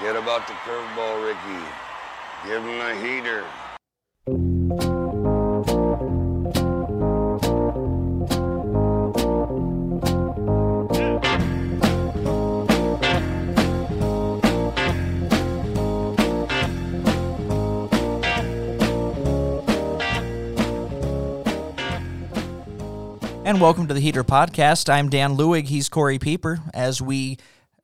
Forget about the curveball, Ricky. Give him a heater. And welcome to the Heater Podcast. I'm Dan Lewig. He's Corey Pieper. As we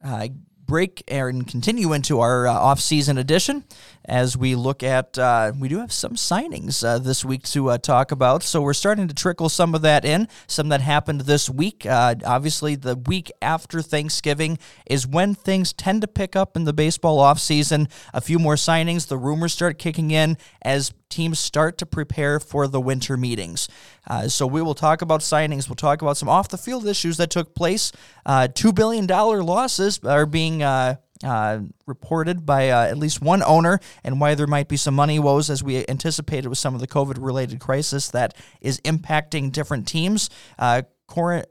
uh, break and continue into our uh, off-season edition, as we look at, uh, we do have some signings uh, this week to uh, talk about. So we're starting to trickle some of that in, some that happened this week. Uh, obviously, the week after Thanksgiving is when things tend to pick up in the baseball offseason. A few more signings, the rumors start kicking in as teams start to prepare for the winter meetings. Uh, so we will talk about signings. We'll talk about some off the field issues that took place. Uh, $2 billion losses are being. Uh, uh, reported by uh, at least one owner, and why there might be some money woes as we anticipated with some of the COVID related crisis that is impacting different teams. Uh, Cor-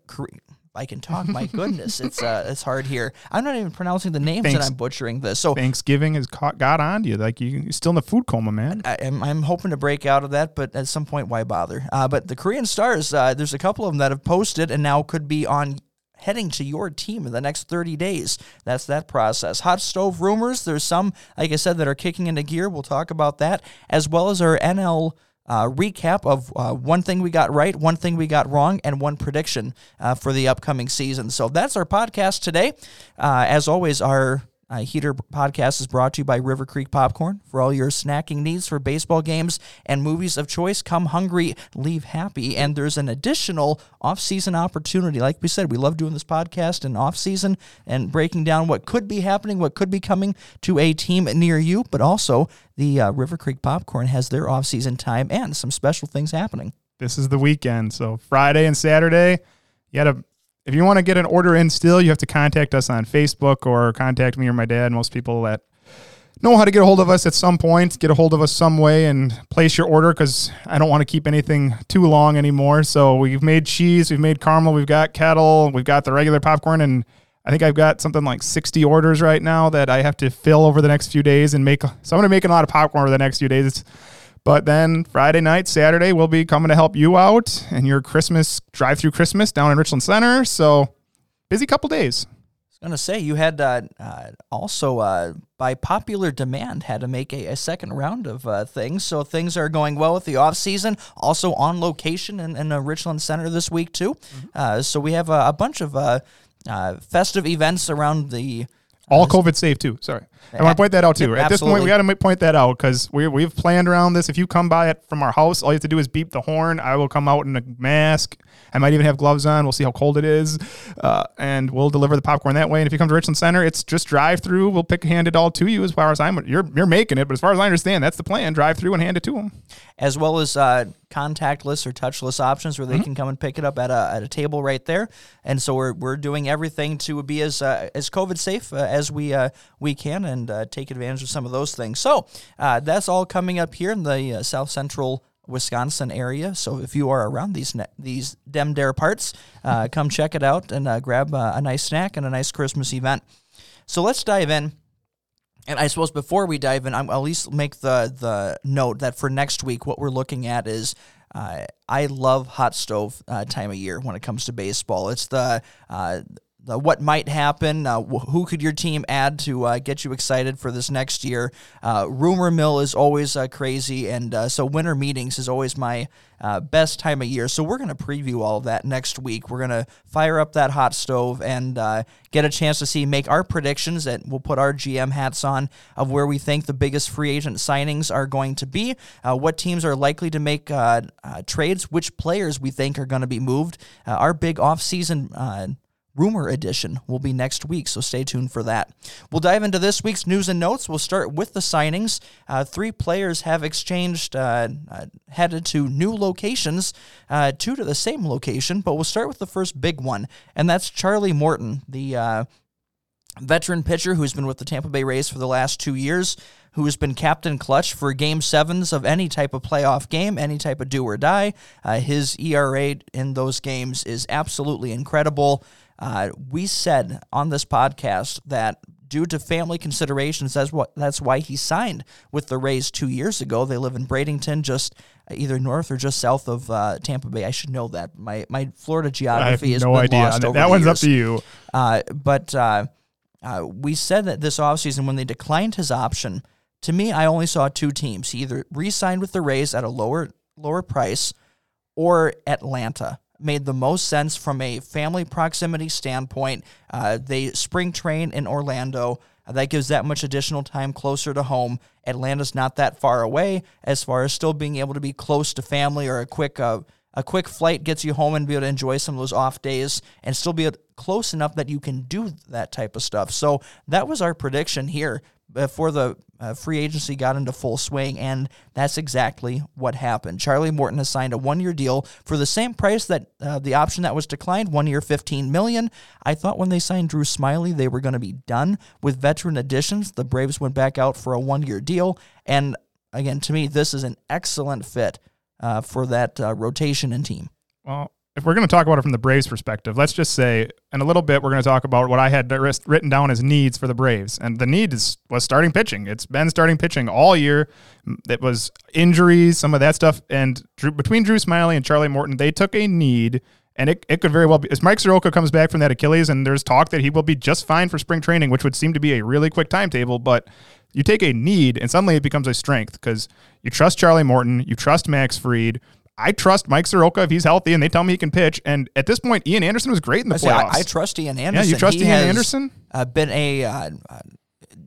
I can talk. My goodness, it's uh, it's hard here. I'm not even pronouncing the names, Thanks. and I'm butchering this. So Thanksgiving has caught, got on to you. Like you, you're still in the food coma, man. I, am I'm hoping to break out of that, but at some point, why bother? Uh, but the Korean Stars, uh, there's a couple of them that have posted and now could be on heading to your team in the next 30 days. That's that process. Hot stove rumors. There's some, like I said, that are kicking into gear. We'll talk about that, as well as our NL. Uh, recap of uh, one thing we got right, one thing we got wrong, and one prediction uh, for the upcoming season. So that's our podcast today. Uh, as always, our uh, Heater podcast is brought to you by River Creek Popcorn. For all your snacking needs for baseball games and movies of choice, come hungry, leave happy. And there's an additional off-season opportunity. Like we said, we love doing this podcast in off-season and breaking down what could be happening, what could be coming to a team near you. But also, the uh, River Creek Popcorn has their off-season time and some special things happening. This is the weekend, so Friday and Saturday. You got to, if you want to get an order in still, you have to contact us on Facebook or contact me or my dad. Most people that know how to get a hold of us at some point, get a hold of us some way and place your order because I don't want to keep anything too long anymore. So we've made cheese, we've made caramel, we've got kettle, we've got the regular popcorn, and I think I've got something like 60 orders right now that I have to fill over the next few days and make. So I'm going to make a lot of popcorn over the next few days. But then Friday night, Saturday, we'll be coming to help you out and your Christmas drive through Christmas down in Richland Center. So busy couple days. I was gonna say you had uh, uh, also uh, by popular demand had to make a, a second round of uh, things. So things are going well with the off season. Also on location in, in the Richland Center this week too. Uh, so we have a, a bunch of uh, uh, festive events around the. All COVID safe too. Sorry, I want to point that out too. At this point, we got to point that out because we we've planned around this. If you come by it from our house, all you have to do is beep the horn. I will come out in a mask. I might even have gloves on. We'll see how cold it is, uh, and we'll deliver the popcorn that way. And if you come to Richland Center, it's just drive through. We'll pick hand it all to you. As far as I'm, you're you're making it, but as far as I understand, that's the plan. Drive through and hand it to them. as well as uh, contactless or touchless options where they Mm-hmm. can come and pick it up at a, at a table right there. And so we're, we're doing everything to be as uh, as COVID safe uh, as we uh, we can and uh, take advantage of some of those things. So uh, that's all coming up here in the uh, South Central. Wisconsin area. So if you are around these ne- these Dem Dare parts, uh, come check it out and uh, grab uh, a nice snack and a nice Christmas event. So let's dive in. And I suppose before we dive in, I'm, I'll at least make the the note that for next week, what we're looking at is uh, I love hot stove uh, time of year when it comes to baseball. It's the uh, the what might happen. Uh, wh- who could your team add to uh, get you excited for this next year? Uh, rumor mill is always uh, crazy, and uh, so winter meetings is always my uh, best time of year. So we're going to preview all of that next week. We're going to fire up that hot stove and uh, get a chance to see make our predictions. And we'll put our GM hats on of where we think the biggest free agent signings are going to be, uh, what teams are likely to make uh, uh, trades, which players we think are going to be moved. Uh, our big offseason uh, rumor edition will be next week, so stay tuned for that. We'll dive into this week's news and notes. We'll start with the signings. Uh, three players have exchanged, uh, uh, headed to new locations, uh, two to the same location, but we'll start with the first big one, and that's Charlie Morton, the uh, veteran pitcher who's been with the Tampa Bay Rays for the last two years, who has been captain clutch for game sevens of any type of playoff game, any type of do or die. Uh, his ERA in those games is absolutely incredible. Uh, we said on this podcast that due to family considerations. That's what that's why he signed with the Rays two years ago. They live in Bradenton, just either north or just south of uh, Tampa Bay. I should know that. My my Florida geography is no idea. lost That, that one's up to you. Uh, but uh, uh, we said that this offseason, when they declined his option, to me, I only saw two teams. He either re signed with the Rays at a lower lower price or Atlanta. Made the most sense from a family proximity standpoint. Uh, they spring train in Orlando. That gives that much additional time closer to home. Atlanta's not that far away as far as still being able to be close to family or a quick uh, a quick flight gets you home and be able to enjoy some of those off days and still be close enough that you can do that type of stuff. So that was our prediction here before the uh, free agency got into full swing, and that's exactly what happened. Charlie Morton has signed a one-year deal for the same price that uh, the option that was declined, one year, fifteen million. I thought when they signed Drew Smyly, they were going to be done with veteran additions. The Braves went back out for a one-year deal, and again, to me, this is an excellent fit uh, for that uh, rotation and team. Well, if we're going to talk about it from the Braves perspective, let's just say in a little bit we're going to talk about what I had written down as needs for the Braves, and the need is was starting pitching. It's been starting pitching all year. Mm, it was injuries, some of that stuff, and Drew, between Drew Smyly and Charlie Morton, they took a need. And it, it could very well be as Mike Soroka comes back from that Achilles, and there's talk that he will be just fine for spring training, which would seem to be a really quick timetable. But you take a need, and suddenly it becomes a strength because you trust Charlie Morton, you trust Max Fried. I trust Mike Soroka if he's healthy and they tell me he can pitch. And at this point, Ian Anderson was great in the I, say, I, playoffs. I trust Ian Anderson. Yeah, you trust He Ian has, Anderson? Uh, been a uh, uh,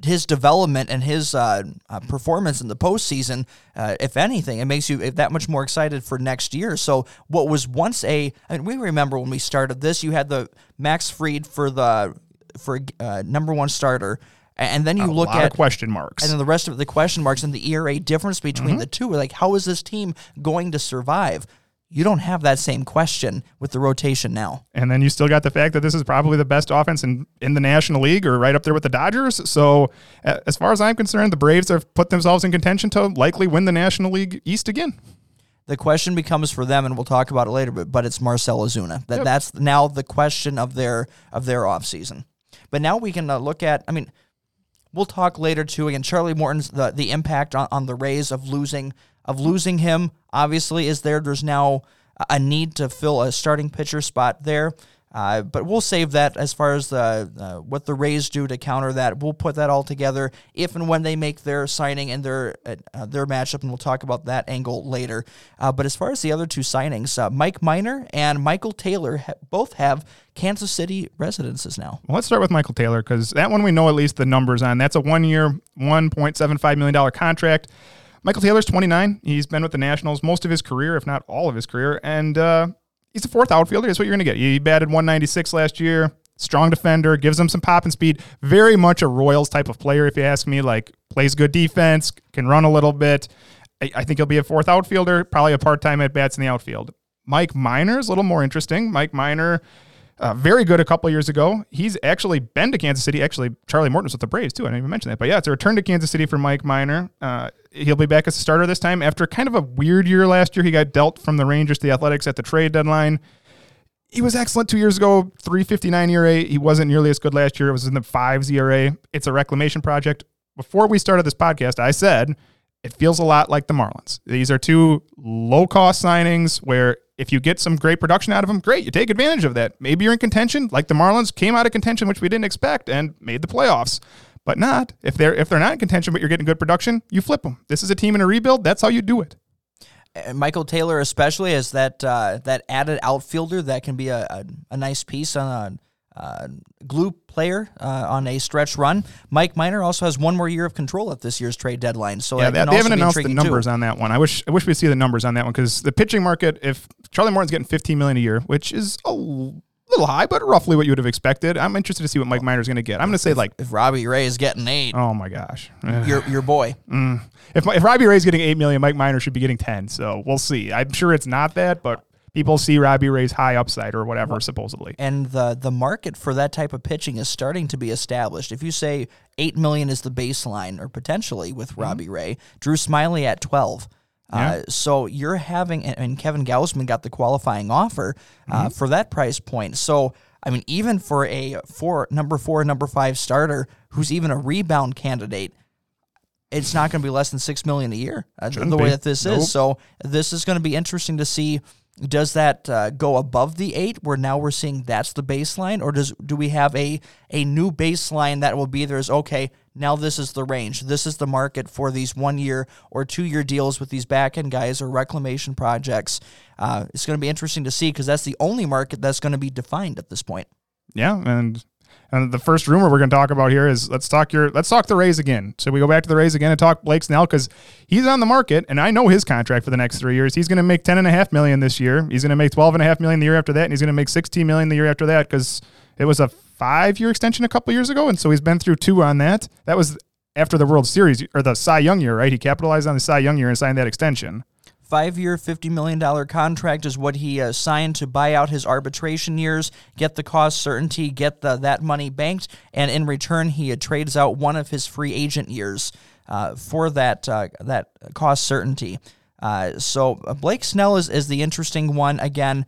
his development and his uh, uh, performance in the postseason. Uh, if anything, it makes you that much more excited for next year. So what was once a, I mean, we remember when we started this, you had the Max Fried for the for uh, number one starter, and then you a look at question marks. and then the rest of the question marks and the ERA difference between Mm-hmm. the two. Like, how is this team going to survive? You don't have that same question with the rotation now. And then you still got the fact that this is probably the best offense in, in the National League or right up there with the Dodgers. So, as far as I'm concerned, the Braves have put themselves in contention to likely win the National League East again. The question becomes for them, and we'll talk about it later. But but it's Marcell Ozuna. That that's now the question of their of their offseason. But now we can uh, look at. I mean, we'll talk later too. Again, Charlie Morton's the the impact on, on the Rays of losing of losing him obviously is there. There's now a need to fill a starting pitcher spot there. Uh, but we'll save that as far as the uh, what the Rays do to counter that. We'll put that all together if and when they make their signing and their uh, their matchup, and we'll talk about that angle later. Uh, but as far as the other two signings, uh, Mike Minor and Michael Taylor ha- both have Kansas City residences now. Well, let's start with Michael Taylor because that one we know at least the numbers on. That's a one year, $1.75 million contract. Michael Taylor's 29. He's been with the Nationals most of his career, if not all of his career. And uh, he's a fourth outfielder. That's what you're going to get. He batted 196 last year. Strong defender, gives them some pop and speed. Very much a Royals type of player, if you ask me. Like, plays good defense, can run a little bit. I, I think he'll be a fourth outfielder, probably a part time at bats in the outfield. Mike Minor is a little more interesting. Mike Minor, uh, very good a couple years ago. He's actually been to Kansas City. Actually, Charlie Morton's with the Braves too. I didn't even mention that. But yeah, it's a return to Kansas City for Mike Minor. Uh, he'll be back as a starter this time after kind of a weird year last year. He got dealt from the Rangers to the Athletics at the trade deadline. He was excellent two years ago, 359 ERA. He wasn't nearly as good last year. It was in the fives ERA. It's a reclamation project. Before we started this podcast, I said it feels a lot like the Marlins. These are two low cost signings where if you get some great production out of them, great. You take advantage of that. Maybe you're in contention, like the Marlins came out of contention, which we didn't expect, and made the playoffs. But not if they're if they're not in contention, but you're getting good production, you flip them. This is a team in a rebuild. That's how you do it. And Michael Taylor, especially is that uh, that added outfielder, that can be a, a, a nice piece on a uh, glue player uh, on a stretch run. Mike Minor also has one more year of control at this year's trade deadline, so Yeah, that they, can they also haven't announced the numbers too. on that one. I wish I wish we'd see the numbers on that one because the pitching market, if Charlie Morton's getting 15 million a year, which is a little high, but roughly what you would have expected. I'm interested to see what Mike Minor's going to get. I'm going to say like, If Robbie Ray is getting eight, oh my gosh, your your boy. if if Robbie Ray's getting eight million, Mike Minor should be getting 10. So we'll see. I'm sure it's not that, but people see Robbie Ray's high upside or whatever supposedly. and the the market for that type of pitching is starting to be established. If you say eight million is the baseline, or potentially with Mm-hmm. Robbie Ray, Drew Smyly at twelve. Uh, so you're having, and- Kevin Gausman got the qualifying offer uh, Mm-hmm. for that price point. So I mean, even for a four number four, number five starter who's even a rebound candidate, it's not going to be less than six million a year. Uh, the way be. that this Nope. is, so this is going to be interesting to see. Does that uh, go above the eight, where now we're seeing that's the baseline, or does do we have a a new baseline that will be there? Is okay. Now this is the range. This is the market for these one year or two year deals with these back end guys or reclamation projects. Uh, it's going to be interesting to see because that's the only market that's going to be defined at this point. Yeah, and and the first rumor we're going to talk about here is let's talk your let's talk the Rays again. So we go back to the Rays again and talk Blake Snell because he's on the market, and I know his contract for the next three years. He's going to make ten and a half million this year. He's going to make twelve and a half million the year after that, and he's going to make sixteen million the year after that because it was a five year extension a couple years ago, and so he's been through two on that. That was after the World Series or the Cy Young year, right? He capitalized on the Cy Young year and signed that extension. Five year, $50 million contract is what he uh, signed to buy out his arbitration years, get the cost certainty, get the, that money banked, and in return, he uh, trades out one of his free agent years uh, for that, uh, that cost certainty. Uh, so uh, Blake Snell is, is the interesting one. Again,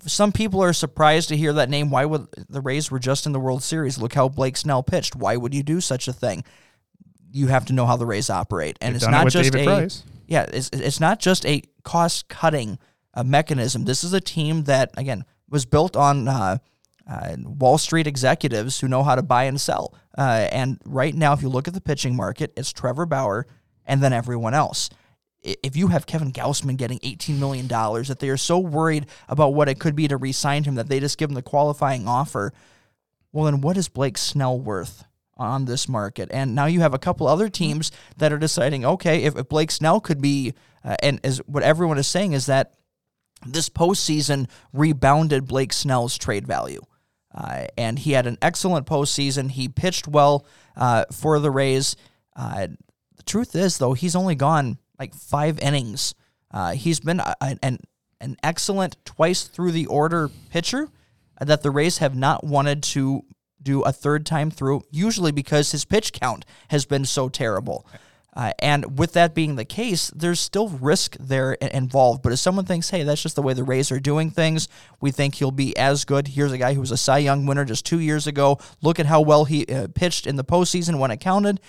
some people are surprised to hear that name. Why would the Rays were just in the World Series? Look how Blake Snell pitched. Why would you do such a thing? You have to know how the Rays operate, and They've it's done it not just David a Price. yeah, it's it's not just a cost cutting uh, mechanism. This is a team that again was built on uh, uh, Wall Street executives who know how to buy and sell. Uh, and right now, if you look at the pitching market, it's Trevor Bauer and then everyone else. If you have Kevin Gausman getting $18 million, that they are so worried about what it could be to re sign him that they just give him the qualifying offer, well, then what is Blake Snell worth on this market? And now you have a couple other teams that are deciding, okay, if, if Blake Snell could be, uh, and as what everyone is saying is that this postseason rebounded Blake Snell's trade value. Uh, and he had an excellent postseason. He pitched well uh, for the Rays. Uh, the truth is, though, he's only gone like five innings. Uh, he's been a, a- an an excellent twice through the order pitcher that the Rays have not wanted to do a third time through, usually because his pitch count has been so terrible. Uh, and with that being the case, there's still risk there involved. But if someone thinks, hey, that's just the way the Rays are doing things, we think he'll be as good. Here's a guy who was a Cy Young winner just two years ago. Look at how well he uh, pitched in the postseason when it counted.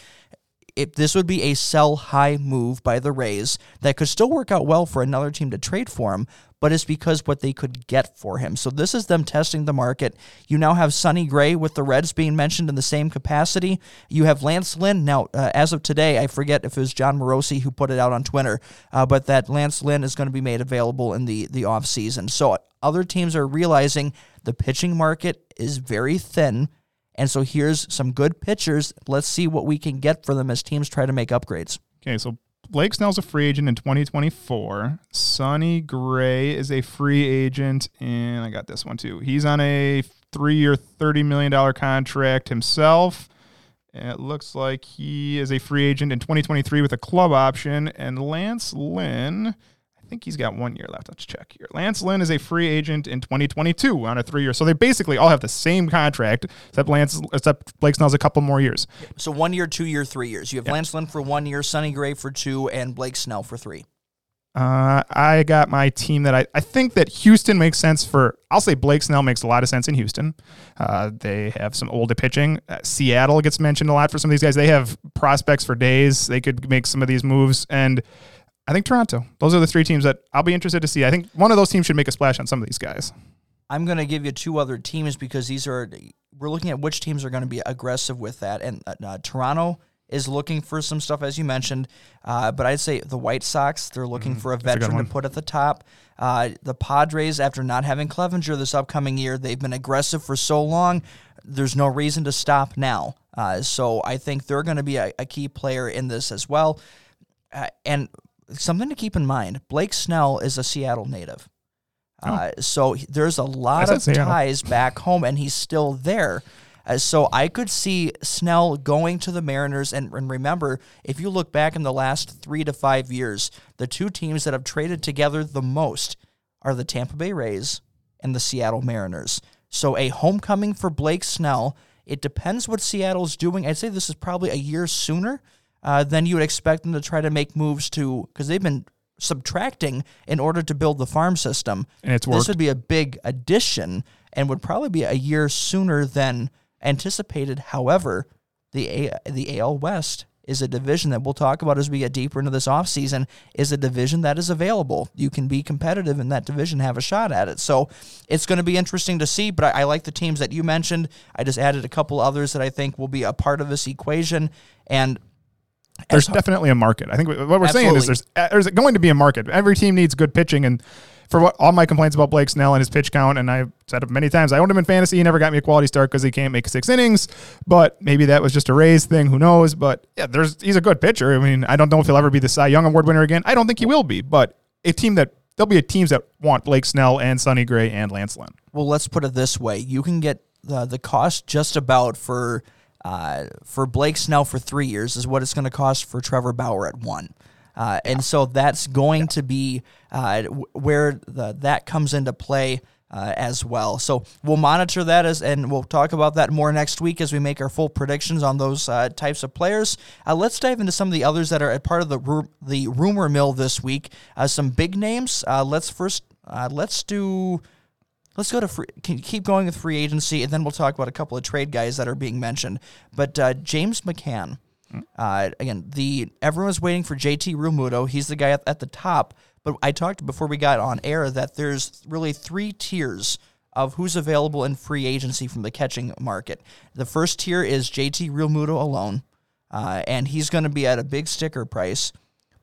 If this would be a sell high move by the Rays that could still work out well for another team to trade for him, but it's because what they could get for him. So this is them testing the market. You now have Sonny Gray with the Reds being mentioned in the same capacity. You have Lance Lynn. Now, uh, as of today, I forget if it was Jon Morosi who put it out on Twitter, uh, but that Lance Lynn is going to be made available in the, the offseason. So other teams are realizing the pitching market is very thin. And so here's some good pitchers. Let's see what we can get for them as teams try to make upgrades. Okay, so Blake Snell's a free agent in 2024. Sonny Gray is a free agent, and I got this one too. He's on a three-year, $30 million contract himself. It looks like he is a free agent in 2023 with a club option. And Lance Lynn, think he's got one year left. Let's check here. Lance Lynn is a free agent in 2022 on a three-year. So they basically all have the same contract, except Lance, except Blake Snell's a couple more years. So one year, two year, three years. You have Lance Lynn for one year, Sonny Gray for two, and Blake Snell for three. Uh, I got my team that I, I think that Houston makes sense for. I'll say Blake Snell makes a lot of sense in Houston. Uh, they have some older pitching. Uh, Seattle gets mentioned a lot for some of these guys. They have prospects for days. They could make some of these moves. And I think Toronto. Those are the three teams that I'll be interested to see. I think one of those teams should make a splash on some of these guys. I'm going to give you two other teams because these are we're looking at which teams are going to be aggressive with that. And uh, uh, Toronto is looking for some stuff as you mentioned, uh, but I'd say the White Sox they're looking for a Mm-hmm. a veteran to put at the top. Uh, the Padres, after not having Clevinger this upcoming year, they've been aggressive for so long. There's no reason to stop now. Uh, so I think they're going to be a, a key player in this as well. Uh, and something to keep in mind: Blake Snell is a Seattle native. Uh, so there's a lot of Seattle. ties back home, and he's still there. Uh, so I could see Snell going to the Mariners. And, and remember, if you look back in the last three to five years, the two teams that have traded together the most are the Tampa Bay Rays and the Seattle Mariners. So a homecoming for Blake Snell. It depends what Seattle's doing. I'd say this is probably a year sooner uh, than you would expect them to try to make moves to, because they've been subtracting in order to build the farm system. And it's this would be a big addition and would probably be a year sooner than anticipated. However, the a- the AL West is a division that we'll talk about as we get deeper into this offseason is a division that is available. You can be competitive in that division, have a shot at it. So it's going to be interesting to see, but I, I like the teams that you mentioned. I just added a couple others that I think will be a part of this equation. And there's definitely a market. I think what we're saying is there's there's going to be a market. Every team needs good pitching, and for what all my complaints about Blake Snell and his pitch count, and I've said it many times, I owned him in fantasy. He never got me a quality start because he can't make six innings. But maybe that was just a Rays thing. Who knows? But yeah, there's he's a good pitcher. I mean, I don't know if he'll ever be the Cy Young Award winner again. I don't think he will be. But a team that there'll be a teams that want Blake Snell and Sonny Gray and Lance Lynn. well, let's put it this way: you can get the the cost just about for uh, for Blake Snell for three years is what it's going to cost for Trevor Bauer at one. Uh, and so that's going to be uh, w- where the, that comes into play uh, as well. So we'll monitor that as, and we'll talk about that more next week as we make our full predictions on those uh, types of players. Uh, let's dive into some of the others that are a part of the ru- the rumor mill this week. Uh, some big names. Uh, let's first uh, let's do. Let's go to free, can- keep going with free agency, and then we'll talk about a couple of trade guys that are being mentioned. But uh, James McCann, uh, again, the everyone's waiting for JT Realmuto. He's the guy at, at the top. But I talked before we got on air that there's really three tiers of who's available in free agency from the catching market. The first tier is JT Realmuto alone, uh, and he's going to be at a big sticker price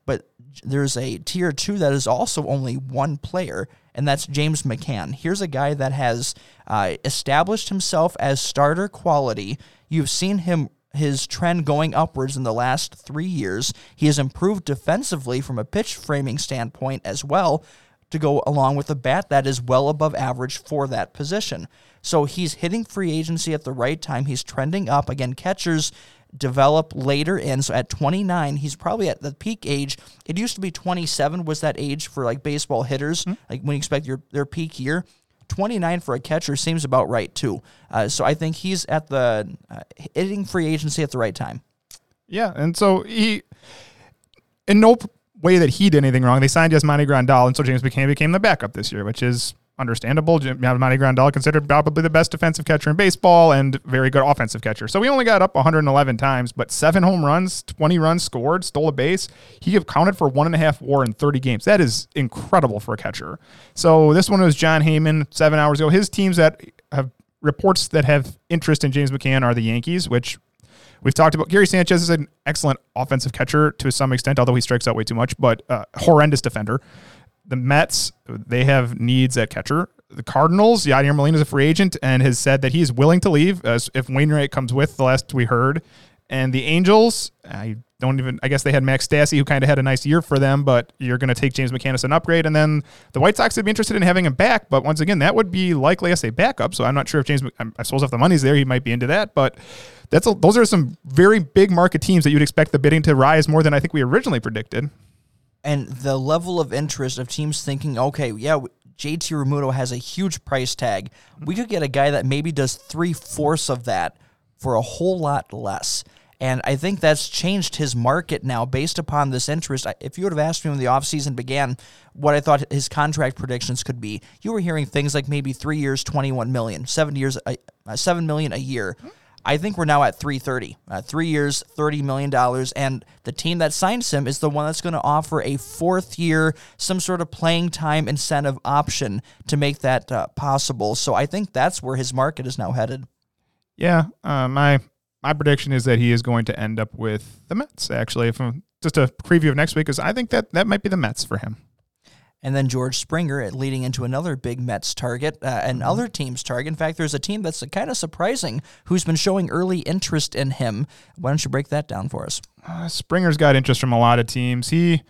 but there's a tier two that is also only one player, and that's James McCann. Here's a guy that has uh, established himself as starter quality. You've seen him his trend going upwards in the last three years. He has improved defensively from a pitch framing standpoint as well to go along with a bat that is well above average for that position. So he's hitting free agency at the right time. He's trending up. Again, catchers develop later in. So at 29, he's probably at the peak age. It used to be 27 was that age for like baseball hitters, like when you expect your their peak year. 29 for a catcher seems about right too. Uh, so I think he's at the uh, hitting free agency at the right time. Yeah, and so he, in no way that he did anything wrong, they signed Yasmani Grandal, and so James McCann became the backup this year, which is understandable. Yasmani Grandal considered probably the best defensive catcher in baseball and very good offensive catcher. So we only got up 111 times, but seven home runs, 20 runs scored, stole a base. He accounted for one and a half WAR in 30 games. That is incredible for a catcher. So this one was Jon Heyman seven hours ago. His teams that have reports that have interest in James McCann are the Yankees, which We've talked about Gary Sanchez is an excellent offensive catcher to some extent, although he strikes out way too much, but uh, horrendous defender. The Mets, they have needs at catcher. The Cardinals, Yadier Molina is a free agent and has said that he is willing to leave as if Wainwright comes with, the last we heard. And the Angels, I don't even, I guess they had Max Stassi, who kind of had a nice year for them, but you're going to take James McCann as an upgrade. And then the White Sox would be interested in having him back, but once again, that would be likely as a backup. So I'm not sure if James, I suppose if the money's there, he might be into that. But that's a, those are some very big market teams that you'd expect the bidding to rise more than I think we originally predicted. And the level of interest of teams thinking, okay, yeah, JT Realmuto has a huge price tag. We could get a guy that maybe does three fourths of that for a whole lot less. And I think that's changed his market now based upon this interest. If you would have asked me when the offseason began what I thought his contract predictions could be, you were hearing things like maybe three years, 21 million, seven years, uh, 7 million a year. I think we're now at 330. Uh, three years, $30 million. And the team that signs him is the one that's going to offer a fourth year, some sort of playing time incentive option to make that uh, possible. So I think that's where his market is now headed. Yeah, uh, my my prediction is that he is going to end up with the Mets. Actually, I'm, just a preview of next week, is I think that that might be the Mets for him. And then George Springer leading into another big Mets target, uh, and other teams' target. In fact, there's a team that's kind of surprising who's been showing early interest in him. Why don't you break that down for us? Uh, Springer's got interest from a lot of teams. He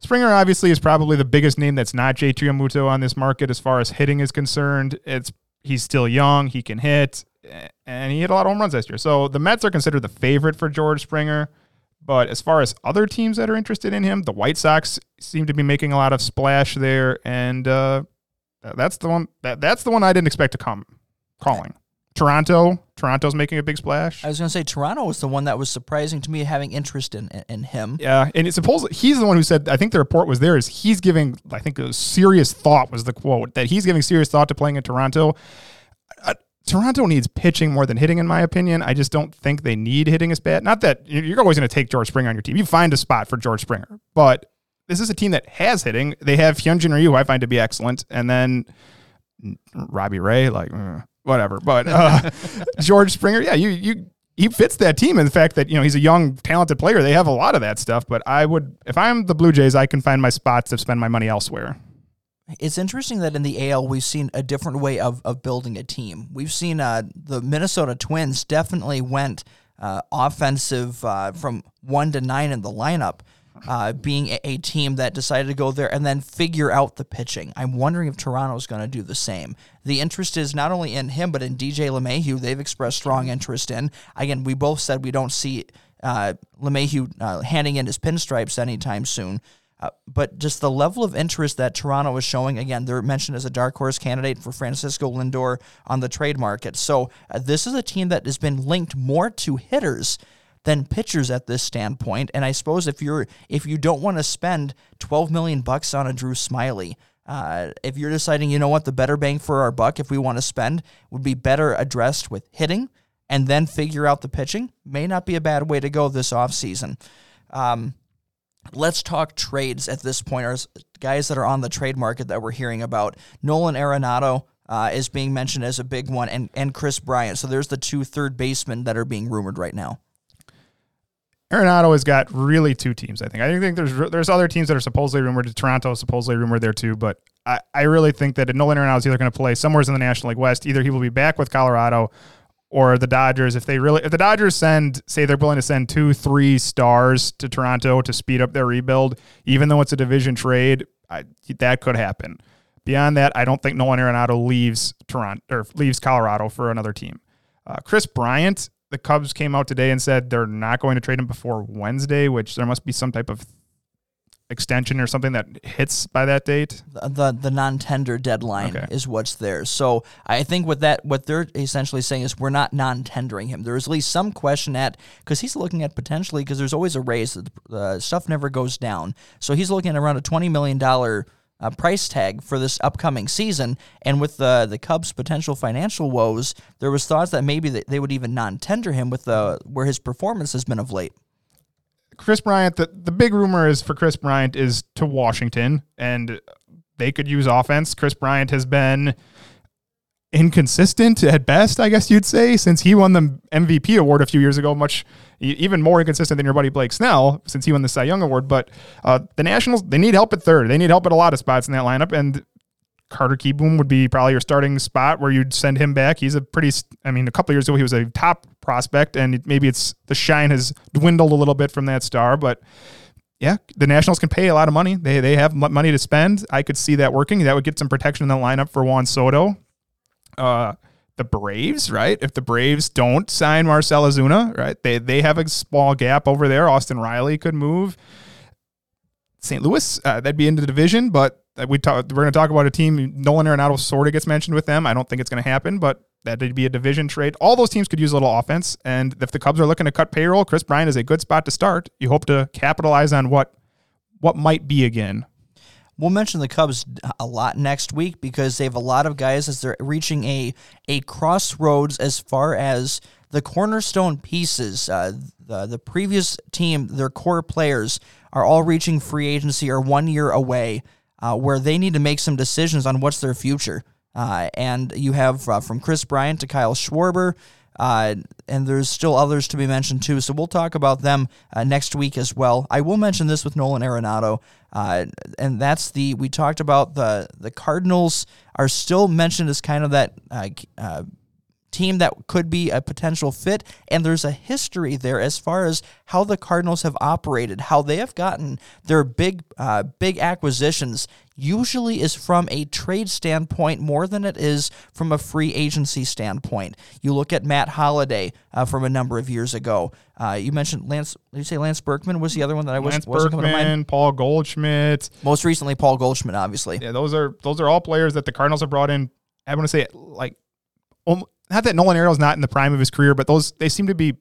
Springer obviously is probably the biggest name that's not JT Realmuto on this market as far as hitting is concerned. It's he's still young, he can hit, and he hit a lot of home runs last year. So the Mets are considered the favorite for George Springer. But as far as other teams that are interested in him, the White Sox seem to be making a lot of splash there, and uh, that's the one that that's the one I didn't expect to come calling. Toronto, Toronto's making a big splash. I was going to say Toronto was the one that was surprising to me having interest in in, him. Yeah, and it's supposed he's the one who said. I think the report was there is he's giving. I think a serious thought was the quote that he's giving serious thought to playing in Toronto. Uh, Toronto needs pitching more than hitting, in my opinion. I just don't think they need hitting as bad. Not that you're always going to take George Springer on your team. You find a spot for George Springer, but this is a team that has hitting. They have Hyunjin Ryu, who I find to be excellent, and then Robbie Ray, like uh, whatever. But uh, George Springer, yeah, you you he fits that team in the fact that you know he's a young, talented player. They have a lot of that stuff. But I would, if I'm the Blue Jays, I can find my spots to spend my money elsewhere. It's interesting that in the AL we've seen a different way of, of building a team. We've seen uh, the Minnesota Twins definitely went uh, offensive uh, from one to nine in the lineup uh, being a, a, team that decided to go there and then figure out the pitching. I'm wondering if Toronto's going to do the same. The interest is not only in him, but in DJ LeMahieu. They've expressed strong interest in. Again, we both said we don't see uh, LeMahieu uh, handing in his pinstripes anytime soon. Uh, but just the level of interest that Toronto is showing, again, they're mentioned as a dark horse candidate for Francisco Lindor on the trade market. So uh, this is a team that has been linked more to hitters than pitchers at this standpoint. And I suppose if you're if you don't want to spend 12 million bucks on a Drew Smyly, uh, if you're deciding, you know what, the better bang for our buck, if we want to spend, would be better addressed with hitting and then figure out the pitching, may not be a bad way to go this offseason. Um, let's talk trades at this point. Guys that are on the trade market that we're hearing about. Nolan Arenado uh, is being mentioned as a big one, and, and Kris Bryant. So there's the two third basemen that are being rumored right now. Arenado has got really two teams. I think. I think there's there's other teams that are supposedly rumored. Toronto supposedly rumored there too, but I, I really think that Nolan Arenado is either going to play somewhere in the National League West. Either he will be back with Colorado, or the Dodgers. If they really, if the Dodgers send, say they're willing to send two, three stars to Toronto to speed up their rebuild, even though it's a division trade, I, that could happen. Beyond that, I don't think Nolan Arenado leaves Toronto or leaves Colorado for another team. Uh, Kris Bryant the Cubs came out today and said they're not going to trade him before Wednesday, which there must be some type of extension or something that hits by that date. The the, non-tender deadline okay. is what's there. So I think what that what they're essentially saying is we're not non-tendering him. There is at least some question at because he's looking at potentially because there's always a raise. The uh, stuff never goes down. So he's looking at around a twenty million dollar uh, price tag for this upcoming season. And with the the Cubs' potential financial woes, there was thoughts that maybe they would even non-tender him with the where his performance has been of late. Kris Bryant, the, the big rumor is for Kris Bryant is to Washington, and they could use offense. Kris Bryant has been inconsistent at best, I guess you'd say, since he won the MVP award a few years ago, much even more inconsistent than your buddy Blake Snell since he won the Cy Young award. But uh, the Nationals, they need help at third. They need help at a lot of spots in that lineup. And Carter Kieboom would be probably your starting spot where you'd send him back. He's a pretty, I mean, a couple years ago, he was a top prospect, and maybe it's the shine has dwindled a little bit from that star. But yeah, the Nationals can pay a lot of money. They, they have money to spend. I could see that working. That would get some protection in the lineup for Juan Soto uh, the Braves, right? If the Braves don't sign Marcell Ozuna, right, they they have a small gap over there. Austin Riley could move. St. Louis, uh, that'd be into the division, but we talk, we're going to talk about a team. Nolan Arenado sort of gets mentioned with them. I don't think it's going to happen, but that'd be a division trade. All those teams could use a little offense, and if the Cubs are looking to cut payroll, Kris Bryant is a good spot to start. You hope to capitalize on what what might be again We'll mention the Cubs a lot next week because they have a lot of guys as they're reaching a a crossroads as far as the cornerstone pieces. Uh, the the previous team, their core players are all reaching free agency or one year away, uh, where they need to make some decisions on what's their future. Uh, and you have uh, from Kris Bryant to Kyle Schwarber. Uh, and there's still others to be mentioned too. So we'll talk about them uh, next week as well. I will mention this with Nolan Arenado, uh, and that's the we talked about the the Cardinals are still mentioned as kind of that team that could be a potential fit. And there's a history there as far as how the Cardinals have operated, how they have gotten their big, uh, big acquisitions. Usually is from a trade standpoint more than it is from a free agency standpoint. You look at Matt Holliday uh, from a number of years ago. Uh, you mentioned Lance. Did you say Lance Berkman was the other one that I was? Lance wasn't Berkman, coming to mind? Paul Goldschmidt. Most recently, Paul Goldschmidt, obviously. Yeah, those are those are all players that the Cardinals have brought in. I want to say like not that Nolan Arenado's not in the prime of his career, but those they seem to be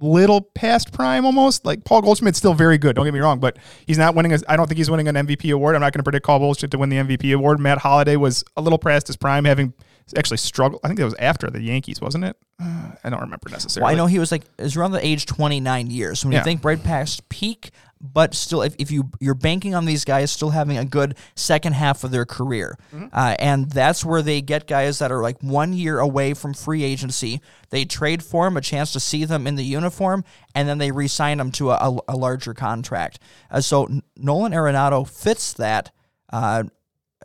little past prime almost. Like Paul Goldschmidt's still very good. Don't get me wrong, but he's not winning. I don't think he's winning an MVP award. I'm not going to predict Paul Goldschmidt to win the MVP award. Matt Holliday was a little past his prime, having actually struggled. I think that was after the Yankees, wasn't it? Uh, I don't remember necessarily. Well, I know he was like is around the age 29 years. So when Yeah. you think right past peak, but still, if, if you you're banking on these guys still having a good second half of their career, uh, and that's where they get guys that are like one year away from free agency. They trade for them, a chance to see them in the uniform, and then they re-sign them to a, a, a larger contract. Uh, so N- Nolan Arenado fits that. Uh,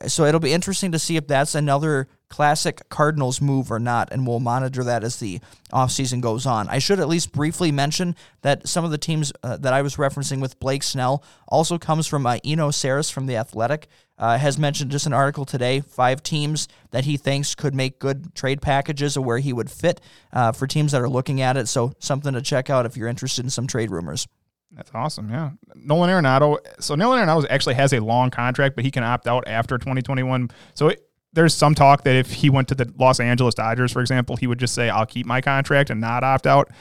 so it'll be interesting to see if that's another classic Cardinals move or not, and we'll monitor that as the offseason goes on. I should at least briefly mention that some of the teams uh, that I was referencing with Blake Snell also comes from uh, Eno Sarris from The Athletic. Uh, has mentioned just an article today, five teams that he thinks could make good trade packages or where he would fit uh, for teams that are looking at it. So something to check out if you're interested in some trade rumors. That's awesome. Yeah. Nolan Arenado. So Nolan Arenado actually has a long contract, but he can opt out after 2021. So it, there's some talk that if he went to the Los Angeles Dodgers, for example, he would just say, I'll keep my contract and not opt out.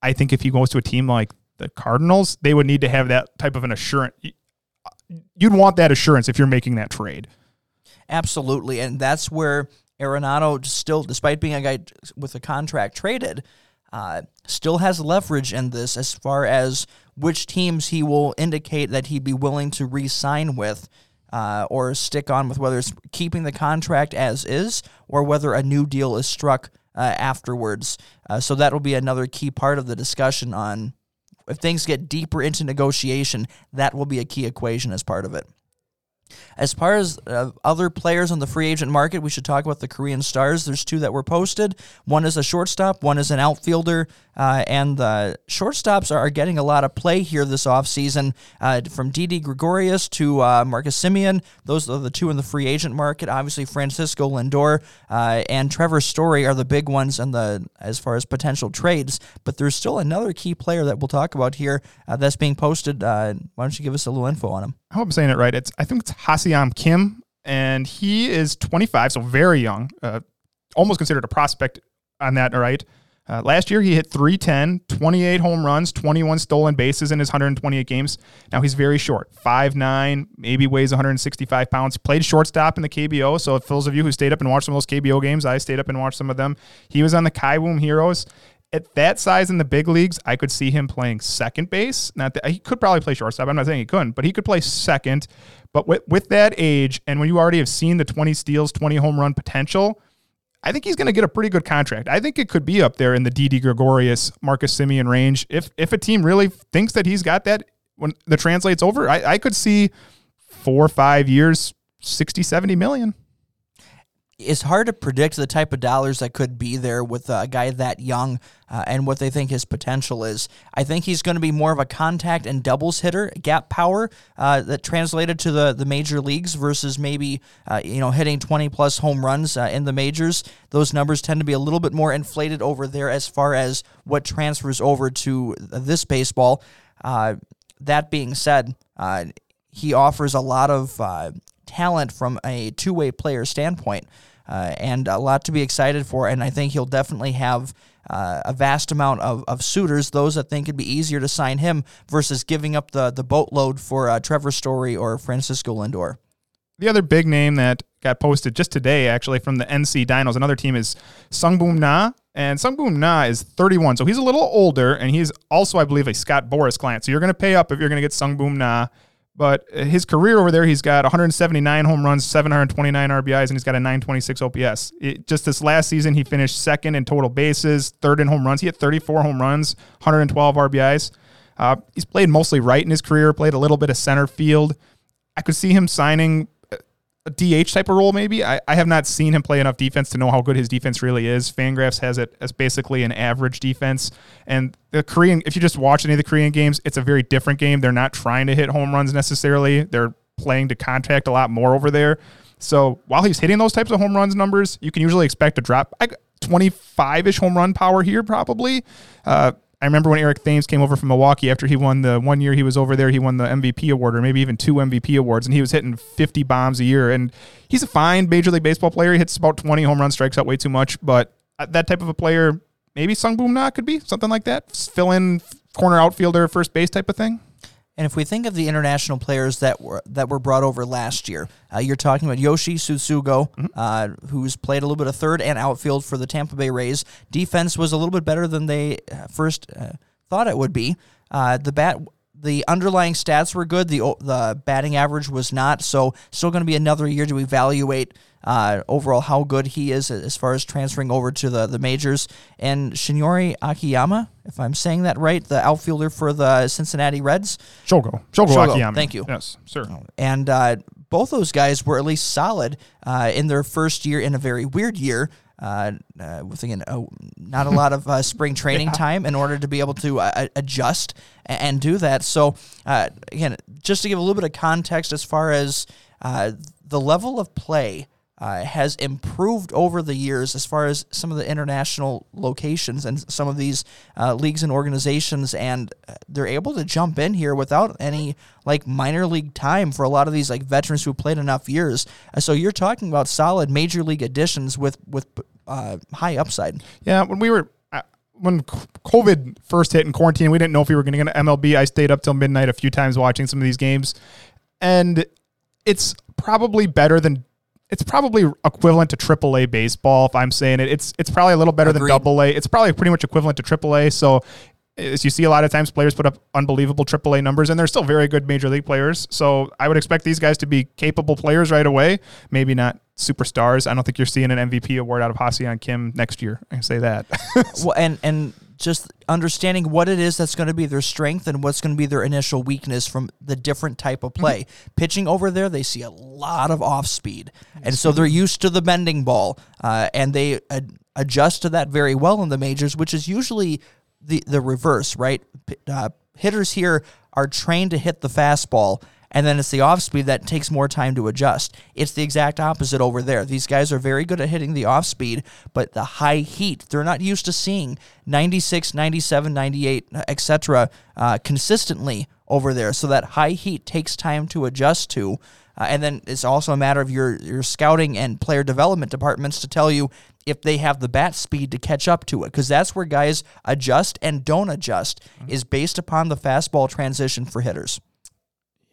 I think if he goes to a team like the Cardinals, they would need to have that type of an assurance. You'd want that assurance if you're making that trade. Absolutely, and that's where Arenado still, despite being a guy with a contract traded, uh, still has leverage in this as far as which teams he will indicate that he'd be willing to re-sign with. Uh, or stick on with whether it's keeping the contract as is or whether a new deal is struck uh, afterwards. Uh, so that will be another key part of the discussion on if things get deeper into negotiation, that will be a key equation as part of it. As far as uh, other players on the free agent market, we should talk about the Korean Stars. There's two that were posted. One is a shortstop, one is an outfielder, uh, and the shortstops are getting a lot of play here this offseason. Uh, from Didi Gregorius to uh, Marcus Semien, those are the two in the free agent market. Obviously, Francisco Lindor uh, and Trevor Story are the big ones in the as far as potential trades. But there's still another key player that we'll talk about here uh, that's being posted. Uh, why don't you give us a little info on him? I hope I'm saying it right. It's I think it's Hasiam Kim, and he is 25, so very young, uh, almost considered a prospect on that. Right. Uh, last year he hit 310, 28 home runs, 21 stolen bases in his 128 games. Now he's very short, 5'9", maybe weighs 165 pounds. Played shortstop in the KBO. So for those of you who stayed up and watched some of those KBO games, I stayed up and watched some of them. He was on the Kiwoom Heroes at that size in the big leagues, I could see him playing second base. Not that he could probably play shortstop. I'm not saying he couldn't, but he could play second. But with, with that age, and when you already have seen the 20 steals, 20 home run potential, I think he's going to get a pretty good contract. I think it could be up there in the Didi Gregorius, Marcus Semien range. If if a team really thinks that he's got that when the translates over, I, I could see four or five years, 60, 70 million. It's hard to predict the type of dollars that could be there with a guy that young uh, and what they think his potential is. I think he's going to be more of a contact and doubles hitter, gap power uh, that translated to the, the major leagues versus maybe uh, you know hitting 20 plus home runs uh, in the majors. Those numbers tend to be a little bit more inflated over there as far as what transfers over to this baseball. Uh, that being said, uh, he offers a lot of talent from a two way player standpoint. Uh, and a lot to be excited for. And I think he'll definitely have uh, a vast amount of, of suitors, those that think it'd be easier to sign him versus giving up the, the boatload for uh, Trevor Story or Francisco Lindor. The other big name that got posted just today, actually, from the NC Dinos, another team is Sungboom Na. And Sungboom Na is 31, so he's a little older, and he's also, I believe, a Scott Boras client. So you're going to pay up if you're going to get Sungboom Na. But his career over there, he's got 179 home runs, 729 RBIs, and he's got a 926 OPS. It, just this last season, he finished second in total bases, third in home runs. He had 34 home runs, 112 RBIs. Uh, he's played mostly right in his career, played a little bit of center field. I could see him signing a DH type of role, maybe. I, I have not seen him play enough defense to know how good his defense really is. Fangraphs has it as basically an average defense. And the Korean, if you just watch any of the Korean games, it's a very different game. They're not trying to hit home runs necessarily, they're playing to contact a lot more over there. So while he's hitting those types of home runs numbers, you can usually expect a drop. 25 ish home run power here, probably. Uh, I remember when Eric Thames came over from Milwaukee after he won the one year he was over there, he won the MVP award or maybe even two MVP awards, and he was hitting 50 bombs a year. And he's a fine Major League Baseball player. He hits about 20 home runs, strikes out way too much, but uh, that type of a player, maybe Sung Boom Na could be something like that, fill in corner outfielder, first base type of thing. And if we think of the international players that were that were brought over last year, uh, you're talking about Yoshi Tsutsugo, mm-hmm. uh, who's played a little bit of third and outfield for the Tampa Bay Rays. Defense was a little bit better than they uh, first uh, thought it would be. Uh, the bat, the underlying stats were good. the The batting average was not. So, still going to be another year to evaluate uh, overall how good he is as far as transferring over to the, the majors. And Shinyori Akiyama, if I'm saying that right, the outfielder for the Cincinnati Reds. Shogo. Shogo, Shogo Akiyama. Thank you. Yes, sir. And uh, both those guys were at least solid uh, in their first year in a very weird year. Uh, uh, with again, uh, not a lot of uh, spring training yeah. time in order to be able to uh, adjust and, and, do that. So, uh, again, just to give a little bit of context as far as uh, the level of play uh, has improved over the years as far as some of the international locations and some of these uh, leagues and organizations, and uh, they're able to jump in here without any like minor league time for a lot of these like veterans who played enough years. Uh, so you're talking about solid major league additions with with uh, high upside. Yeah, when we were uh, when COVID first hit in quarantine, we didn't know if we were going to get an MLB. I stayed up till midnight a few times watching some of these games, and it's probably better than it's probably equivalent to AAA baseball. If I'm saying it, it's it's probably a little better Agreed. than Double A. It's probably pretty much equivalent to AAA. So as you see a lot of times players put up unbelievable AAA numbers and they're still very good major league players. So I would expect these guys to be capable players right away. Maybe not superstars. I don't think you're seeing an MVP award out of Ha-Seong Kim next year. I can say that. well, and and just understanding what it is that's going to be their strength and what's going to be their initial weakness from the different type of play. Mm-hmm. Pitching over there, they see a lot of off speed, and so they're used to the bending ball, uh, and they ad- adjust to that very well in the majors, which is usually the the reverse, right? Uh, hitters here are trained to hit the fastball and then it's the off speed that takes more time to adjust. It's the exact opposite over there. These guys are very good at hitting the off speed, but the high heat, they're not used to seeing 96, 97, 98, etc. Uh, consistently over there. So that high heat takes time to adjust to. Uh, and then it's also a matter of your, your scouting and player development departments to tell you if they have the bat speed to catch up to it because that's where guys adjust and don't adjust mm-hmm. is based upon the fastball transition for hitters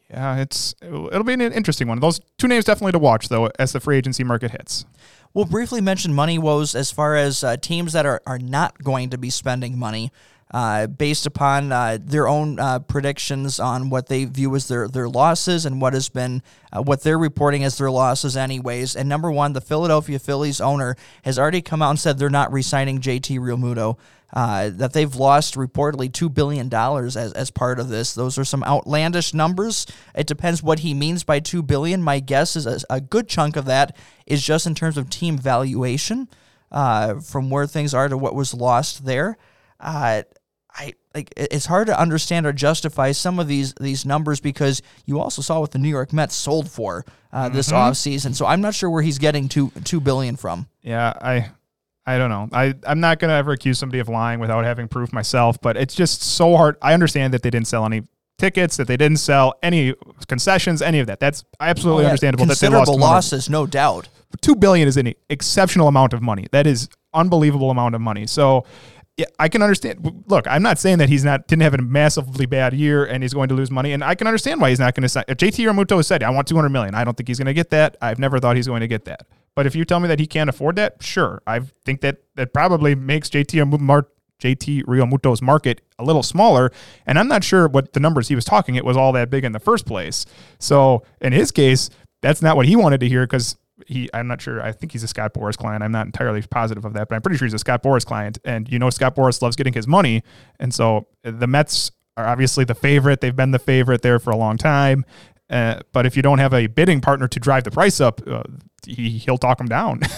yeah, it's it'll be an interesting one. Those two names definitely to watch though as the free agency market hits. We'll briefly mention money woes as far as uh, teams that are, are not going to be spending money uh, based upon uh, their own uh, predictions on what they view as their, their losses and what has been uh, what they're reporting as their losses anyways. And number one, the Philadelphia Phillies owner has already come out and said they're not re-signing JT Realmuto uh, that they've lost reportedly $2 billion as, as part of this. Those are some outlandish numbers. It depends what he means by 2 billion. My guess is a, a good chunk of that is just in terms of team valuation uh, from where things are to what was lost there. Uh, I like it's hard to understand or justify some of these these numbers because you also saw what the New York Mets sold for uh, mm-hmm. this offseason. So I'm not sure where he's getting two two billion from. Yeah, I I don't know. I, I'm not going to ever accuse somebody of lying without having proof myself, but it's just so hard. I understand that they didn't sell any tickets, that they didn't sell any concessions, any of that. That's absolutely oh, yeah. understandable. Considerable that they lost losses, no doubt. Two billion is an exceptional amount of money. That is unbelievable amount of money. So yeah, I can understand. Look, I'm not saying that he's not didn't have a massively bad year and he's going to lose money, and I can understand why he's not going to sign. If JT Realmuto has said, "I want 200 million." I don't think he's going to get that. I've never thought he's going to get that. But if you tell me that he can't afford that, sure. I think that that probably makes JT Mar- JT Realmuto's market a little smaller. And I'm not sure what the numbers he was talking it was all that big in the first place. So in his case, that's not what he wanted to hear because he I'm not sure. I think he's a Scott Boras client. I'm not entirely positive of that, but I'm pretty sure he's a Scott Boras client. And you know Scott Boras loves getting his money. And so the Mets are obviously the favorite. They've been the favorite there for a long time. Uh, but if you don't have a bidding partner to drive the price up, uh, he, he'll talk them down.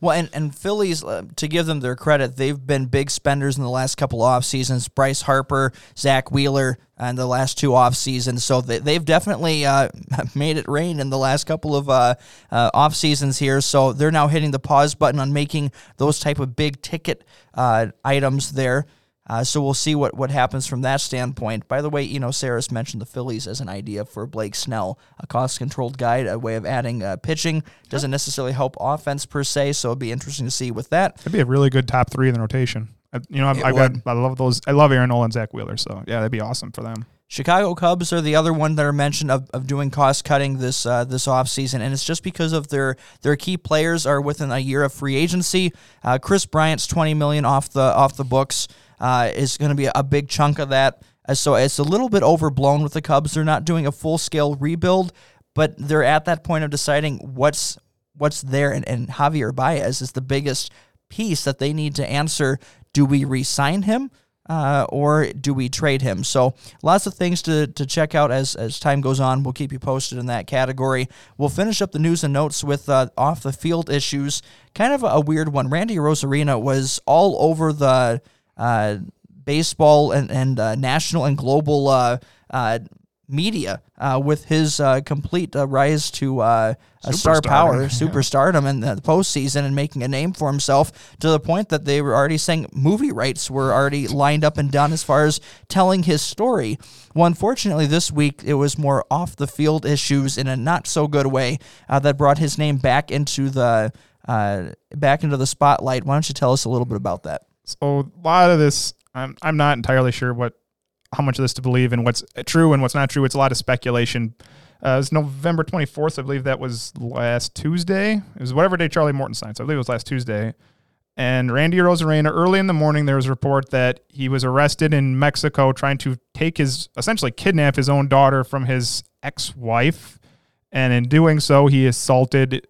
Well, and, and Phillies, uh, to give them their credit, they've been big spenders in the last couple off seasons. Bryce Harper, Zack Wheeler, and the last two off seasons. So they, they've definitely uh, made it rain in the last couple of uh, uh, off seasons here. So they're now hitting the pause button on making those type of big ticket uh, items there. Uh, so we'll see what, what happens from that standpoint. By the way, you know, Sarris mentioned the Phillies as an idea for Blake Snell, a cost controlled guy, a way of adding uh, pitching. Doesn't necessarily help offense per se, so it'd be interesting to see with that. That'd be a really good top three in the rotation. I, you know, I've, I've got. I love those. I love Aaron Nola and Zack Wheeler. So yeah, that'd be awesome for them. Chicago Cubs are the other one that are mentioned of, of doing cost cutting this uh, this offseason, and it's just because of their their key players are within a year of free agency. Uh, Kris Bryant's twenty million off the off the books uh, is going to be a big chunk of that. Uh, so it's a little bit overblown with the Cubs. They're not doing a full scale rebuild, but they're at that point of deciding what's what's there, and, and Javier Baez is the biggest piece that they need to answer. Do we re-sign him? uh, or do we trade him? So lots of things to, to check out as, as time goes on. We'll keep you posted in that category. We'll finish up the news and notes with uh, off the field issues. Kind of a weird one. Randy Arozarena was all over the baseball and, and uh, national and global uh, uh, media uh, with his uh, complete uh, rise to uh, a star power, Yeah. superstardom in the postseason and making a name for himself to the point that they were already saying movie rights were already lined up and done as far as telling his story. Well, unfortunately, this week it was more off the field issues in a not so good way uh, that brought his name back into the uh, back into the spotlight. Why don't you tell us a little bit about that? So a lot of this, I'm I'm not entirely sure what how much of this to believe and what's true and what's not true. It's a lot of speculation. Uh, it's November 24th, I believe that was last Tuesday. It was whatever day Charlie Morton signed. So I believe it was last Tuesday. And Randy Arozarena, early in the morning, there was a report that he was arrested in Mexico trying to take his, essentially kidnap his own daughter from his ex wife. And in doing so, he assaulted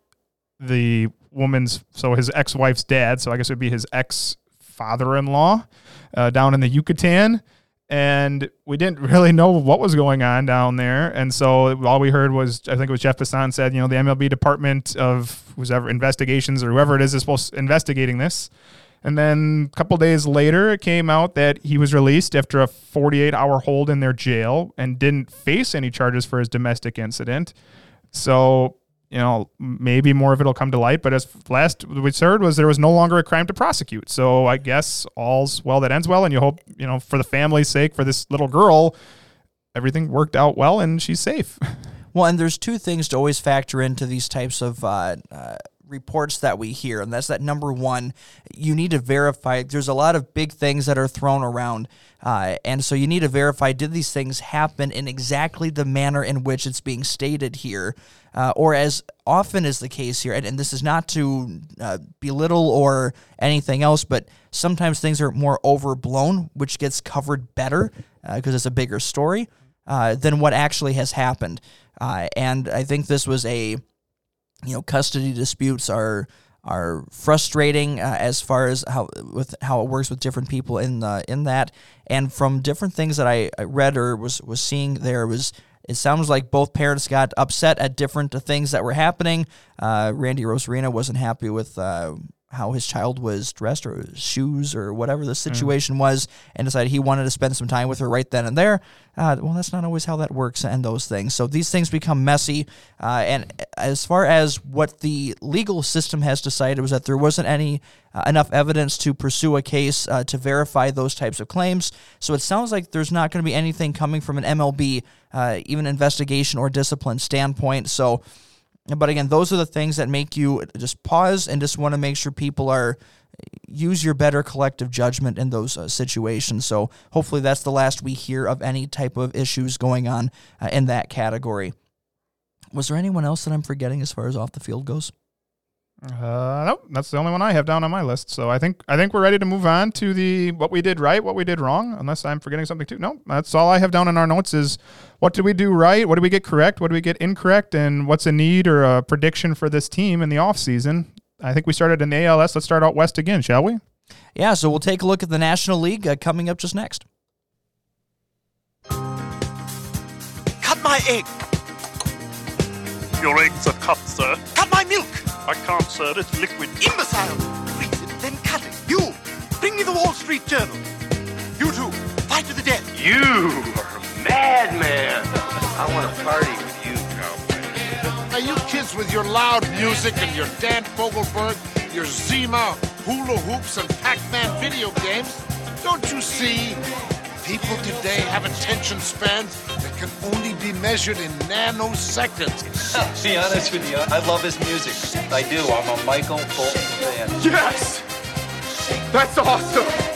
the woman's, so his ex wife's dad. So I guess it would be his ex father in law uh, down in the Yucatan. And we didn't really know what was going on down there. And so all we heard was, I think it was Jeff Passan said, you know, the MLB Department of whoever investigations or whoever it is is supposed investigating this. And then a couple days later, it came out that he was released after a 48 hour hold in their jail and didn't face any charges for his domestic incident. So, you know, maybe more of it'll come to light. But as last we heard was there was no longer a crime to prosecute. So I guess all's well that ends well. And you hope, you know, for the family's sake, for this little girl, everything worked out well and she's safe. Well, and there's two things to always factor into these types of uh, uh, reports that we hear, and that's that number one, you need to verify. There's a lot of big things that are thrown around, uh, and so you need to verify did these things happen in exactly the manner in which it's being stated here, uh, or as often is the case here. And, and this is not to uh, belittle or anything else, but sometimes things are more overblown, which gets covered better because it's a bigger story uh, than what actually has happened. Uh, and I think this was a, you know, custody disputes are are frustrating uh, as far as how with how it works with different people in the in that. And from different things that I, I read or was was seeing, there was it sounds like both parents got upset at different things that were happening. Uh, Randy Arozarena wasn't happy with uh, how his child was dressed or his shoes or whatever the situation was, and decided he wanted to spend some time with her right then and there. Uh, well, that's not always how that works and those things. So these things become messy. Uh, and as far as what the legal system has decided was that there wasn't any uh, enough evidence to pursue a case uh, to verify those types of claims. So it sounds like there's not going to be anything coming from an MLB, uh, even investigation or discipline standpoint. So. But again, those are the things that make you just pause and just want to make sure people are use your better collective judgment in those uh, situations. So hopefully that's the last we hear of any type of issues going on uh, in that category. Was there anyone else that I'm forgetting as far as off the field goes? Uh, nope, that's the only one I have down on my list. So I think I think we're ready to move on to the what we did right, what we did wrong. Unless I'm forgetting something too. No, that's all I have down in our notes is what did we do right, what did we get correct, what did we get incorrect, and what's a need or a prediction for this team in the off season. I think we started in the ALS. Let's start out west again, shall we? Yeah, so we'll take a look at the National League uh, coming up just next. Cut my egg. Your eggs are cut, sir. Cut my milk. I can't, sir. It's liquid. Imbecile. Freeze it, then cut it. You. Bring me the Wall Street Journal. You two. Fight to the death. You are a madman. I want to party with you, cowboy. Now, you kids with your loud music and your Dan Fogelberg, your Zima hula hoops and Pac-Man video games, Don't you see? People today have attention spans that can only be measured in nanoseconds. To be honest with you, I love his music. I do. I'm a Michael Bolton fan. Yes! That's awesome!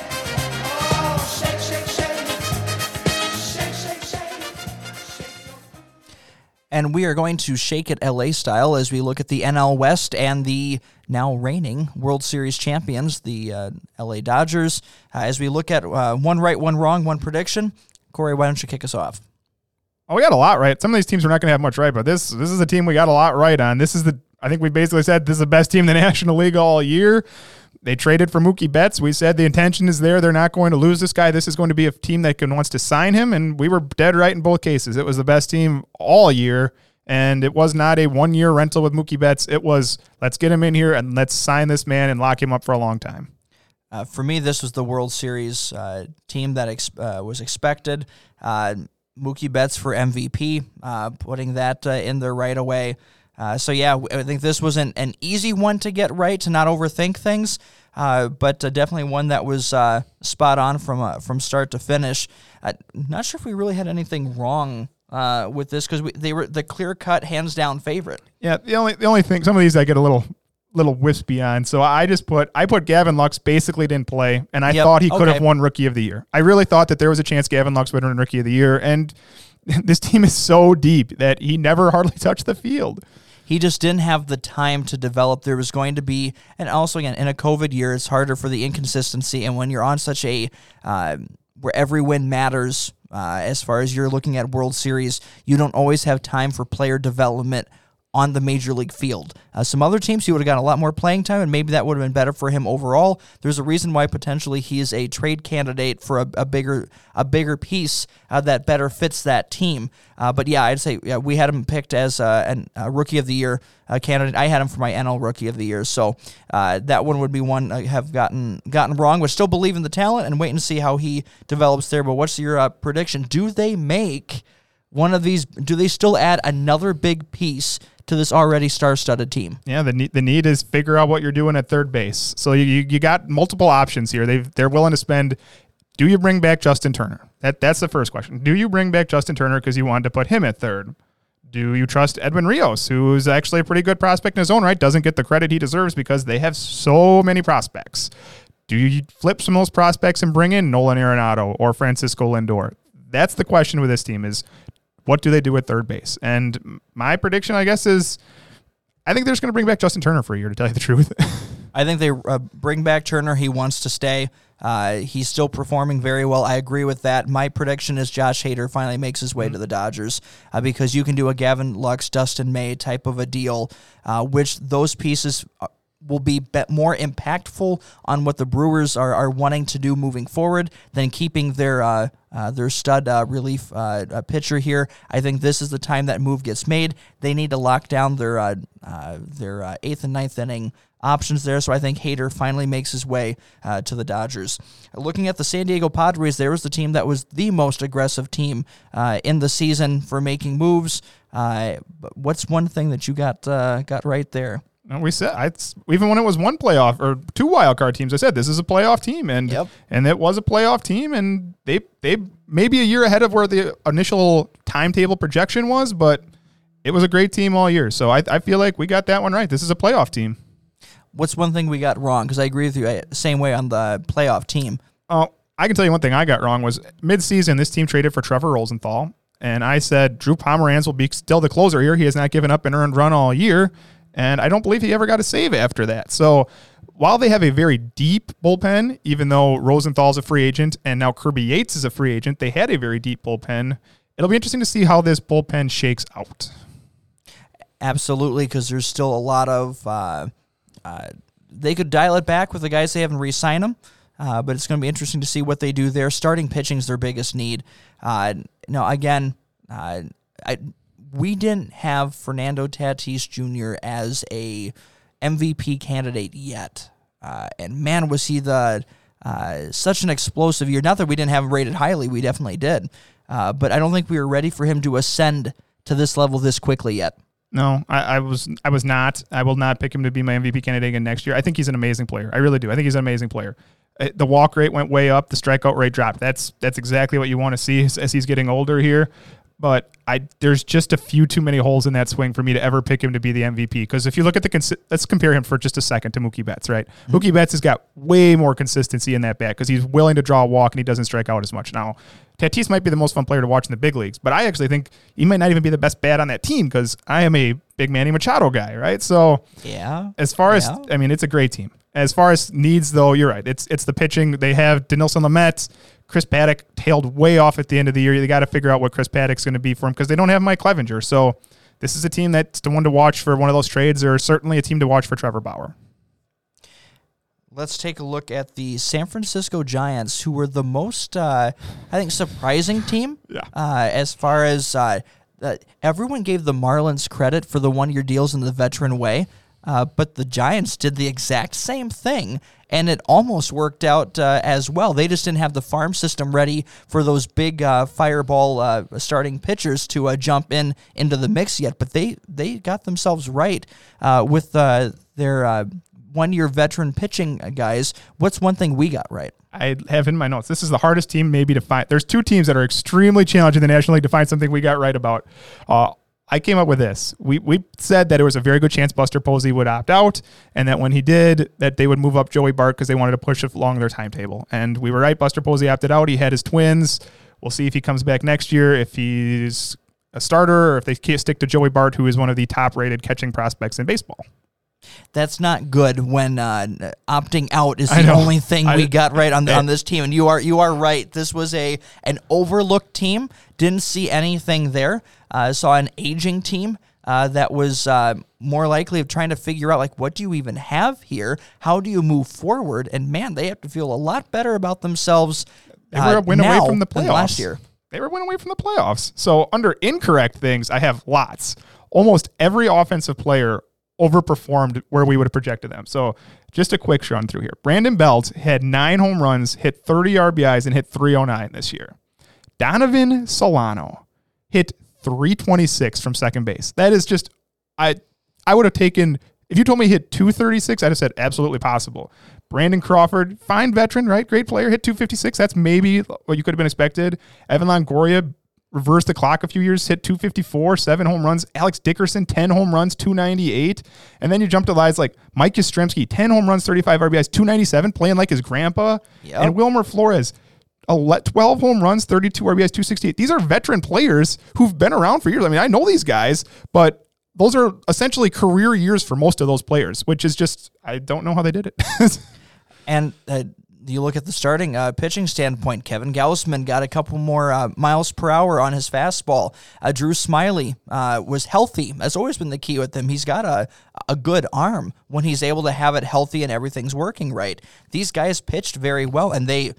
And we are going to shake it LA style as we look at the NL West and the now reigning World Series champions, the uh, LA Dodgers. Uh, as we look at uh, one right, one wrong, one prediction. Corey, why don't you kick us off? Oh, we got a lot right. Some of these teams we're not going to have much right, but this this is a team we got a lot right on. This is the I think we basically said this is the best team in the National League all year. They traded for Mookie Betts. We said the intention is there. They're not going to lose this guy. This is going to be a team that can, wants to sign him, and we were dead right in both cases. It was the best team all year, and it was not a one year rental with Mookie Betts. It was let's get him in here and let's sign this man and lock him up for a long time. Uh, for me, this was the World Series uh, team that ex- uh, was expected. Uh, Mookie Betts for MVP, uh, putting that uh, in there right away. So yeah, I think this was an, an easy one to get right to not overthink things, but definitely one that was spot on from from start to finish. Not sure if we really had anything wrong uh, with this because they were the clear cut, hands down favorite. Yeah, the only the only thing some of these I get a little little wispy on. So I just put I put Gavin Lux basically didn't play, and I Yep, thought he could okay. have won Rookie of the Year. I really thought that there was a chance Gavin Lux would win Rookie of the Year, and this team is so deep that he never hardly touched the field. He just didn't have the time to develop. There was going to be, and also again in a COVID year, it's harder for the inconsistency. And when you're on such a uh, where every win matters, uh, as far as you're looking at World Series, you don't always have time for player development on the major league field. Uh, some other teams, he would have gotten a lot more playing time, and maybe that would have been better for him overall. There's a reason why potentially he is a trade candidate for a, a bigger a bigger piece uh, that better fits that team. Uh, but yeah, I'd say yeah, we had him picked as uh, an, a rookie of the year uh, candidate. I had him for my NL rookie of the year, so uh, that one would be one I have gotten gotten wrong. But still believe in the talent and wait and see how he develops there. But what's your uh, prediction? Do they make one of these? Do they still add another big piece to this already star-studded team? Yeah, the need, the need is figure out what you're doing at third base. So you, you, got multiple options here. They they're willing to spend. Do you bring back Justin Turner? That that's the first question. Do you bring back Justin Turner because you wanted to put him at third? Do you trust Edwin Rios, who is actually a pretty good prospect in his own right, doesn't get the credit he deserves because they have so many prospects? Do you flip some of those prospects and bring in Nolan Arenado or Francisco Lindor? That's the question with this team is what do they do at third base? And my prediction, I guess, is I think they're just going to bring back Justin Turner for a year, to tell you the truth. I think they uh, bring back Turner. He wants to stay. Uh, he's still performing very well. I agree with that. My prediction is Josh Hader finally makes his way to the Dodgers uh, because you can do a Gavin Lux, Dustin May type of a deal, uh, which those pieces uh, will be more impactful on what the Brewers are, are wanting to do moving forward than keeping their uh, uh, their stud uh, relief uh, uh, pitcher here. I think this is the time that move gets made. They need to lock down their uh, their eighth and ninth inning options there. So I think Hader finally makes his way uh, to the Dodgers. Looking at the San Diego Padres, there was the team that was the most aggressive team uh, in the season for making moves. Uh, what's one thing that you got got right there? We said I, even when it was one playoff or two wild card teams, I said this is a playoff team, and Yep. and it was a playoff team, and they they maybe a year ahead of where the initial timetable projection was, but it was a great team all year. So I, I feel like we got that one right. This is a playoff team. What's one thing we got wrong? Because I agree with you. uh, Same way on the playoff team. Oh, I can tell you one thing I got wrong was mid-season this team traded for Trevor Rosenthal, and I said Drew Pomeranz will be still the closer here. He has not given up an earned run all year, and I don't believe he ever got a save after that. So while they have a very deep bullpen, even though Rosenthal's a free agent and now Kirby Yates is a free agent, they had a very deep bullpen. It'll be interesting to see how this bullpen shakes out. Absolutely, because there's still a lot of. Uh, uh, they could dial it back with the guys they haven't re-signed them, uh, but it's going to be interesting to see what they do there. Starting pitching is their biggest need. Uh, now, again, uh, I we didn't have Fernando Tatis Jr. as a MVP candidate yet, uh, and man, was he the uh, such an explosive year. Not that we didn't have him rated highly, we definitely did, uh, but I don't think we were ready for him to ascend to this level this quickly yet. No, I, I was I was not. I will not pick him to be my MVP candidate again next year. I think he's an amazing player. I really do. I think he's an amazing player. Uh, The walk rate went way up. The strikeout rate dropped. That's that's exactly what you want to see as, as he's getting older here. But I there's just a few too many holes in that swing for me to ever pick him to be the MVP. Because if you look at the consi- let's compare him for just a second to Mookie Betts, right? Mm-hmm. Mookie Betts has got way more consistency in that bat because he's willing to draw a walk and he doesn't strike out as much. Now, Tatis might be the most fun player to watch in the big leagues, but I actually think he might not even be the best bat on that team because I am a big Manny Machado guy, right? So Yeah. as far as I mean, it's a great team. As far as needs, though, you're right. It's it's the pitching. They have Dinelson Lamet, Chris Paddack tailed way off at the end of the year. They got to figure out what Chris Paddack's going to be for him because they don't have Mike Clevinger. So this is a team that's the one to watch for one of those trades, or certainly a team to watch for Trevor Bauer. Let's take a look at the San Francisco Giants, who were the most, uh, I think, surprising team. Yeah. Uh, as far as uh, everyone gave the Marlins credit for the one-year deals in the veteran way, uh, but the Giants did the exact same thing, and it almost worked out uh, as well. They just didn't have the farm system ready for those big uh, fireball uh, starting pitchers to uh, jump in into the mix yet. But they they got themselves right uh, with uh, their uh, one-year veteran pitching guys. What's one thing we got right? I have in my notes. This is the hardest team maybe to find. There's two teams that are extremely challenging in the National League to find something we got right about. Uh, I came up with this. We we said that it was a very good chance Buster Posey would opt out, and that when he did, that they would move up Joey Bart because they wanted to push along their timetable. And we were right. Buster Posey opted out. He had his twins. We'll see if he comes back next year. If he's a starter, or if they stick to Joey Bart, who is one of the top-rated catching prospects in baseball. That's not good when uh, opting out is the only thing I- we got right on on this team. And you are you are right. This was a an overlooked team. Didn't see anything there. Uh, saw an aging team. Uh, that was uh, more likely of trying to figure out like what do you even have here? How do you move forward? And man, they have to feel a lot better about themselves. They were uh, a win away from the playoffs last year. They were a win away from the playoffs. So under incorrect things, I have lots. Almost every offensive player overperformed where we would have projected them. So just a quick run through here. Brandon Belt had nine home runs, hit 30 RBIs, and hit 309 this year. Donovan Solano hit 326 from second base. That is just I I would have taken if you told me he hit 236, I'd have said absolutely possible. Brandon Crawford, fine veteran, right? Great player, hit 256. That's maybe what you could have been expected. Evan Longoria reversed the clock a few years, hit 254, seven home runs. Alex Dickerson, 10 home runs, 298. And then you jump to guys like Mike Yastrzemski, 10 home runs, 35 RBIs, 297, playing like his grandpa. Yep. And Wilmer Flores, ele- 12 home runs, 32 RBIs, 268. These are veteran players who've been around for years. I mean, I know these guys, but those are essentially career years for most of those players, which is just, I don't know how they did it. And uh, you look at the starting uh, pitching standpoint, Kevin Gausman got a couple more uh, miles per hour on his fastball. Uh, Drew Smyly uh, was healthy. That's always been the key with him. He's got a, a good arm when he's able to have it healthy and everything's working right. These guys pitched very well, and they,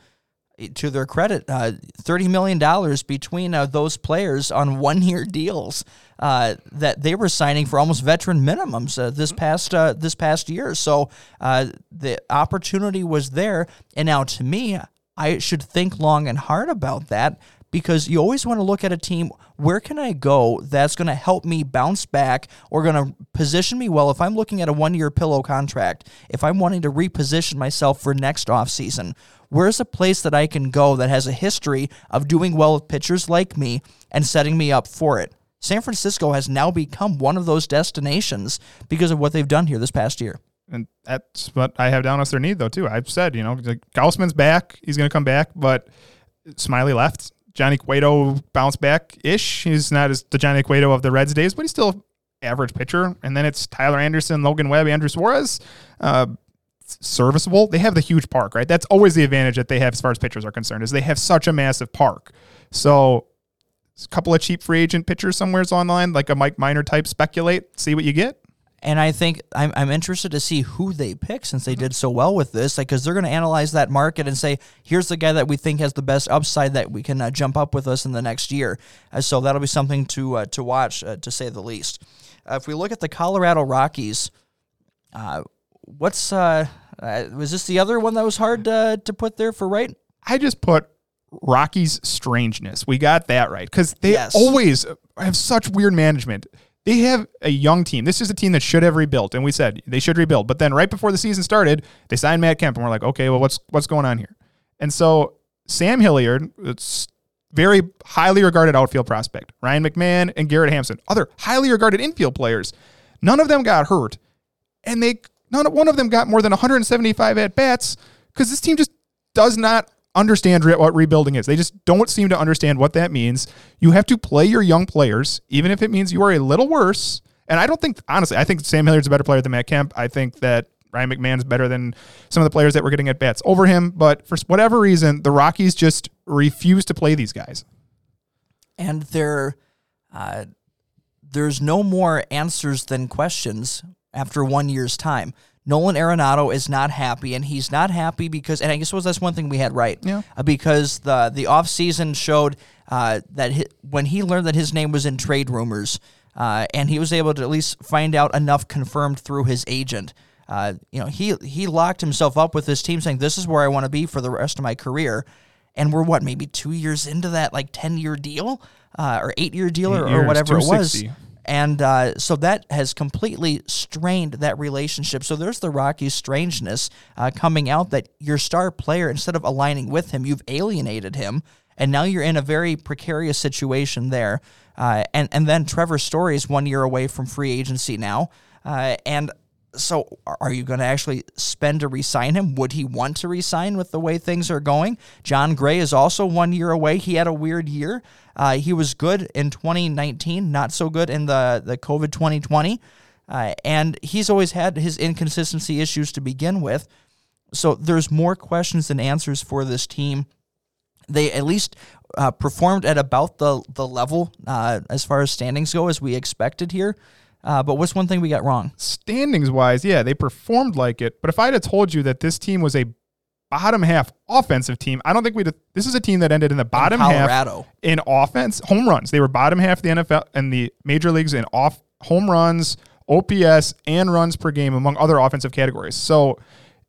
to their credit, uh, $30 million between uh, those players on one year deals. Uh, that they were signing for almost veteran minimums uh, this past uh, this past year. So uh, the opportunity was there, and now to me, I should think long and hard about that because you always want to look at a team. Where can I go that's going to help me bounce back or going to position me well? If I'm looking at a one year pillow contract, if I'm wanting to reposition myself for next offseason, where's a place that I can go that has a history of doing well with pitchers like me and setting me up for it? San Francisco has now become one of those destinations because of what they've done here this past year. and that's what I have down as their need, though, too. I've said, you know, Gausman's back. He's going to come back, but Smyly left. Johnny Cueto bounced back ish. He's not as the Johnny Cueto of the Reds days, but he's still average pitcher. And then it's Tyler Anderson, Logan Webb, Andrew Suarez. Uh, serviceable. They have the huge park, right? That's always the advantage that they have as far as pitchers are concerned, is they have such a massive park. So a couple of cheap free agent pitchers somewhere's online, like a Mike Minor type, speculate, see what you get. And I think I'm, I'm interested to see who they pick since they did so well with this, like because they're going to analyze that market and say, here's the guy that we think has the best upside that we can uh, jump up with us in the next year. Uh, so that'll be something to uh, to watch, uh, to say the least. Uh, if we look at the Colorado Rockies, uh, what's uh, was this the other one that was hard uh, to put there for right? I just put Rockies' strangeness. We got that right because they Yes. always have such weird management. they have a young team. This is a team that should have rebuilt, and we said they should rebuild. But then right before the season started, they signed Matt Kemp, and we're like, okay, well, what's what's going on here? And so Sam Hilliard, it's very highly regarded outfield prospect. Ryan McMahon and Garrett Hampson, other highly regarded infield players. None of them got hurt, and they none one of them got more than 175 at bats because this team just does not understand re- what rebuilding is. They just don't seem to understand what that means. You have to play your young players, even if it means you are a little worse. And I don't think, honestly, I think Sam Hilliard's a better player than Matt Kemp. I think that Ryan McMahon's better than some of the players that were getting at bats over him. But for whatever reason, the Rockies just refuse to play these guys. and there, uh, there's no more answers than questions after one year's time. Nolan Arenado is not happy, and he's not happy because, and I guess was that's one thing we had right, Yeah. uh, because the the off season showed uh, that when he learned that his name was in trade rumors, uh, and he was able to at least find out enough confirmed through his agent. Uh, you know, he he locked himself up with this team, saying, "This is where I want to be for the rest of my career." And we're what, maybe two years into that like ten year deal, uh, or eight year deal, or, Eight or years, whatever it was. 260. And uh, so that has completely strained that relationship. So there's the Rockies' strangeness uh, coming out that your star player, instead of aligning with him, you've alienated him, and now you're in a very precarious situation there. Uh, and and then Trevor Story is one year away from free agency now, uh, and so are you going to actually spend to resign him? Would he want to resign with the way things are going? Jon Gray is also one year away. He had a weird year. Uh, he was good in 2019, not so good in the, the COVID 2020. Uh, and he's always had his inconsistency issues to begin with. So there's more questions than answers for this team. They at least uh, performed at about the, the level uh, as far as standings go as we expected here. Uh, but what's one thing we got wrong? Standings wise, yeah, they performed like it. But if I'd have told you that this team was a bottom half offensive team, I don't think we'd. This is a team that ended in the bottom Colorado. half in offense, home runs. They were bottom half the NFL and the major leagues in off home runs, OPS, and runs per game, among other offensive categories. So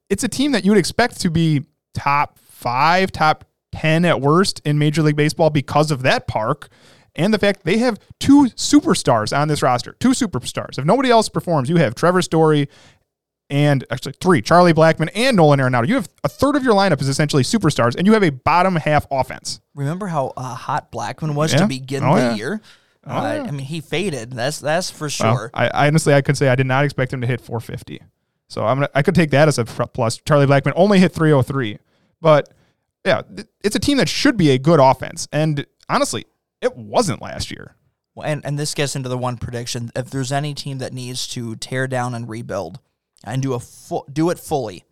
it's a team that you would expect to be top five, top 10 at worst in Major League Baseball because of that park and the fact they have two superstars on this roster. Two superstars. If nobody else performs, you have Trevor Story and actually three, Charlie Blackmon and Nolan Arenado. You have a third of your lineup is essentially superstars, and you have a bottom half offense. Remember how uh, hot Blackmon was Yeah. to begin Oh, the yeah. year? Oh, uh, yeah. I mean, he faded. That's that's for Well, sure. I, I honestly I could say I did not expect him to hit 450. So I'm gonna I could take that as a plus. Charlie Blackmon only hit 303, but yeah, it's a team that should be a good offense, and honestly, it wasn't last year. Well, and and this gets into the one prediction: if there's any team that needs to tear down and rebuild and do a full, do it fully,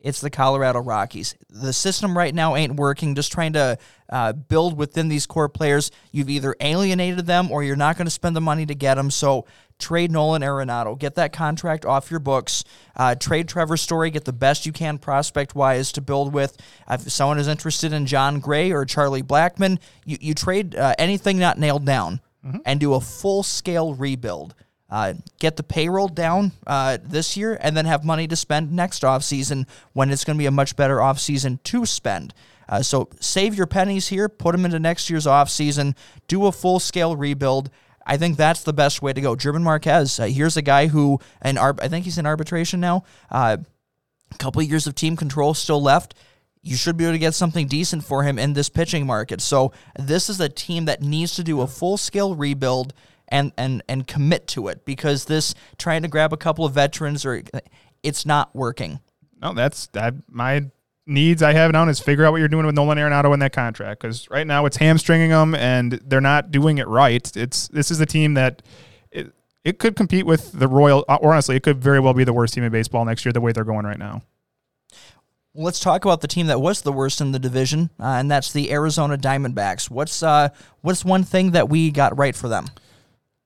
it's the Colorado Rockies. The system right now ain't working. Just trying to uh, build within these core players, you've either alienated them or you're not going to spend the money to get them. So trade Nolan Arenado, get that contract off your books. Uh, trade Trevor Story, get the best you can prospect wise to build with. If someone is interested in Jon Gray or Charlie Blackmon, you you trade uh, anything not nailed down and do a full scale rebuild. Uh, get the payroll down uh, this year and then have money to spend next offseason when it's going to be a much better offseason to spend. Uh, so save your pennies here, put them into next year's offseason, do a full scale rebuild. I think that's the best way to go. German Marquez, uh, here's a guy who, and I think he's in arbitration now. Uh, a couple of years of team control still left. You should be able to get something decent for him in this pitching market. So this is a team that needs to do a full scale rebuild and and and commit to it because this trying to grab a couple of veterans or it's not working. No, that's that. My needs I have now is figure out what you're doing with Nolan Arenado in that contract because right now it's hamstringing them and they're not doing it right. It's this is a team that it, it could compete with the Royal, or honestly, it could very well be the worst team in baseball next year the way they're going right now. Let's talk about the team that was the worst in the division, uh, and that's the Arizona Diamondbacks. What's uh what's one thing that we got right for them?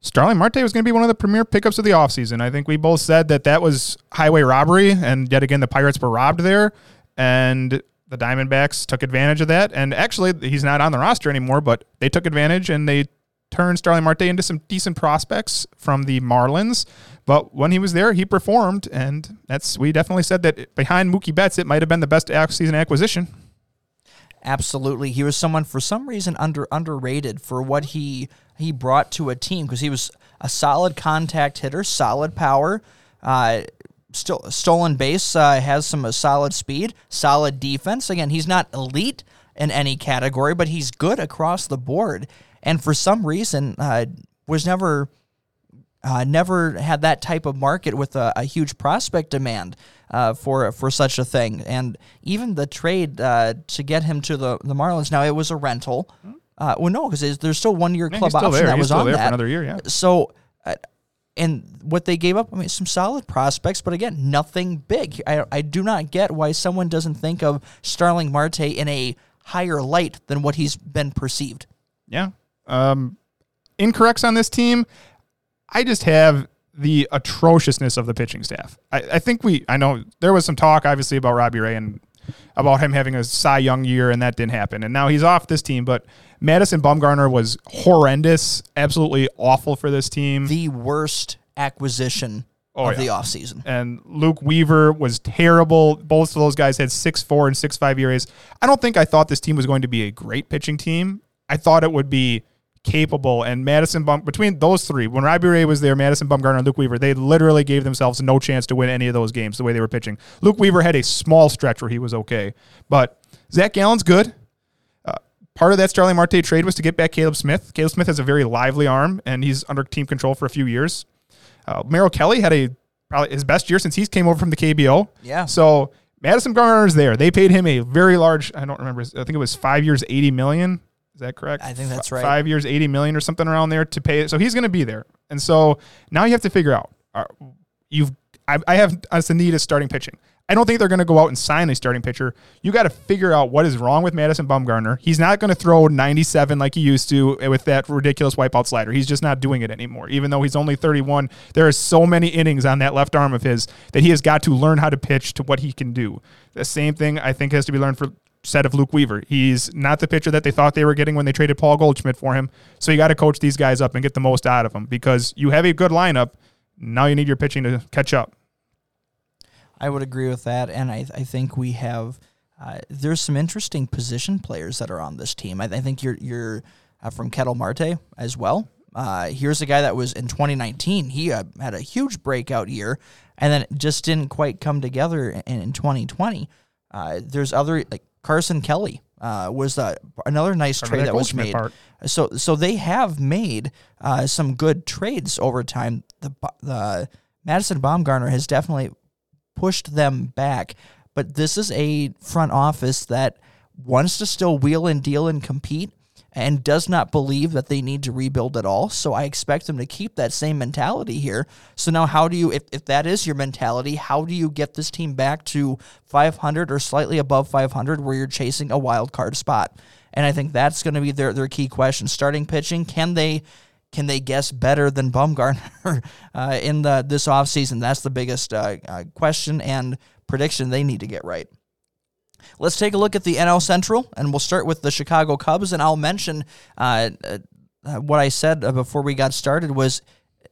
Starling Marte was going to be one of the premier pickups of the offseason. I think we both said that that was highway robbery, and yet again, the Pirates were robbed there, and the Diamondbacks took advantage of that. And actually, he's not on the roster anymore, but they took advantage and they turned Starling Marte into some decent prospects from the Marlins. But when he was there, he performed, and that's we definitely said that behind Mookie Betts, it might have been the best off-season acquisition. Absolutely, he was someone for some reason under underrated for what he he brought to a team because he was a solid contact hitter, solid power. Uh, still stolen base uh, has some uh, solid speed, solid defense. Again, he's not elite in any category, but he's good across the board. And for some reason, uh, was never uh, never had that type of market with a, a huge prospect demand for for such a thing. And even the trade uh, to get him to the, the Marlins, now it was a rental. Uh, well, no, because there's still one year Yeah, club option there. that He's was still on there for that. another year, yeah. So, uh, and what they gave up, I mean, some solid prospects, but again, nothing big. I, I do not get why someone doesn't think of Starling Marte in a higher light than what he's been perceived. Yeah. Um, incorrects on this team. I just have the atrociousness of the pitching staff. I, I think we, I know there was some talk, obviously, about Robbie Ray and about him having a Cy Young year, and that didn't happen. And now he's off this team, but Madison Bumgarner was horrendous, absolutely awful for this team. The worst acquisition Oh, of yeah. the offseason. and Luke Weaver was terrible. Both of those guys had six four and six five ERAs. I don't think I thought this team was going to be a great pitching team. I thought it would be capable. And Madison Bum between those three, when Robbie Ray was there, Madison Bumgarner and Luke Weaver, they literally gave themselves no chance to win any of those games the way they were pitching. Luke Weaver had a small stretch where he was okay, but Zach Gallen's good. Uh, Part of that Starling Marte trade was to get back Caleb Smith. Caleb Smith has a very lively arm, and he's under team control for a few years. Uh, Merrill Kelly had a probably his best year since he's came over from the KBO. Yeah. So Madison Garner is there. They paid him a very large. I don't remember. I think it was five years, eighty million. Is that correct? I think that's right. Five years, eighty million, or something around there to pay. it. So he's going to be there. And so now you have to figure out. Uh, you've. I, I have us a need of starting pitching. I don't think they're going to go out and sign a starting pitcher. You got to figure out what is wrong with Madison Bumgarner. He's not going to throw 97 like he used to with that ridiculous wipeout slider. He's just not doing it anymore. Even though he's only 31, there are so many innings on that left arm of his that he has got to learn how to pitch to what he can do. The same thing I think has to be learned for said of Luke Weaver. He's not the pitcher that they thought they were getting when they traded Paul Goldschmidt for him. So you got to coach these guys up and get the most out of them because you have a good lineup. Now you need your pitching to catch up. I would agree with that, and I, I think we have uh, there's some interesting position players that are on this team. I, I think you're you're uh, from Ketel Marte as well. Uh, here's a guy that was in 2019. He uh, had a huge breakout year, and then just didn't quite come together in, in 2020. Uh, there's other like Carson Kelly uh, was uh, another nice trade that that was made. part. So so they have made uh, some good trades over time. The the Madison Bumgarner has definitely pushed them back, but this is a front office that wants to still wheel and deal and compete and does not believe that they need to rebuild at all. So I expect them to keep that same mentality here. So now how do you if, if that is your mentality, how do you get this team back to 500 or slightly above 500 where you're chasing a wild card spot? And I think that's going to be their their key question. Starting pitching, can they can they guess better than Bumgarner uh, in the this offseason? That's the biggest uh, uh, question and prediction they need to get right. Let's take a look at the NL Central, and we'll start with the Chicago Cubs. And I'll mention uh, uh, what I said uh, before we got started was.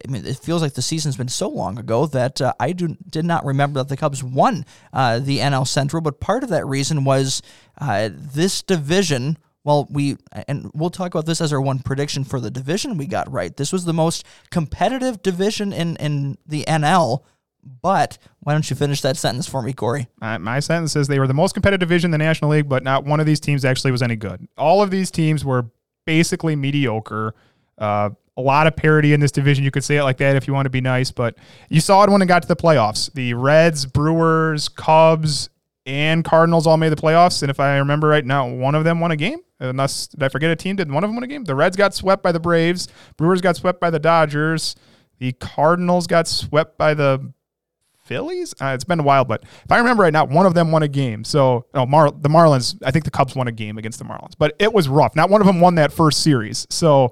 I mean, it feels like the season's been so long ago that uh, I do, did not remember that the Cubs won uh, the NL Central. But part of that reason was uh, this division well, we and we'll talk about this as our one prediction for the division we got right. This was the most competitive division in in the NL. But why don't you finish that sentence for me, Corey? Uh, my sentence is they were the most competitive division in the National League, but not one of these teams actually was any good. All of these teams were basically mediocre. Uh, a lot of parity in this division. You could say it like that if you want to be nice, but you saw it when it got to the playoffs. The Reds, Brewers, Cubs, and Cardinals all made the playoffs. And if I remember right now, one of them won a game. Unless did I forget a team? Did one of them win a game? The Reds got swept by the Braves. Brewers got swept by the Dodgers. The Cardinals got swept by the Phillies. Uh, it's been a while, but if I remember right now, one of them won a game. So no, Mar- the Marlins. I think the Cubs won a game against the Marlins, but it was rough. Not one of them won that first series. So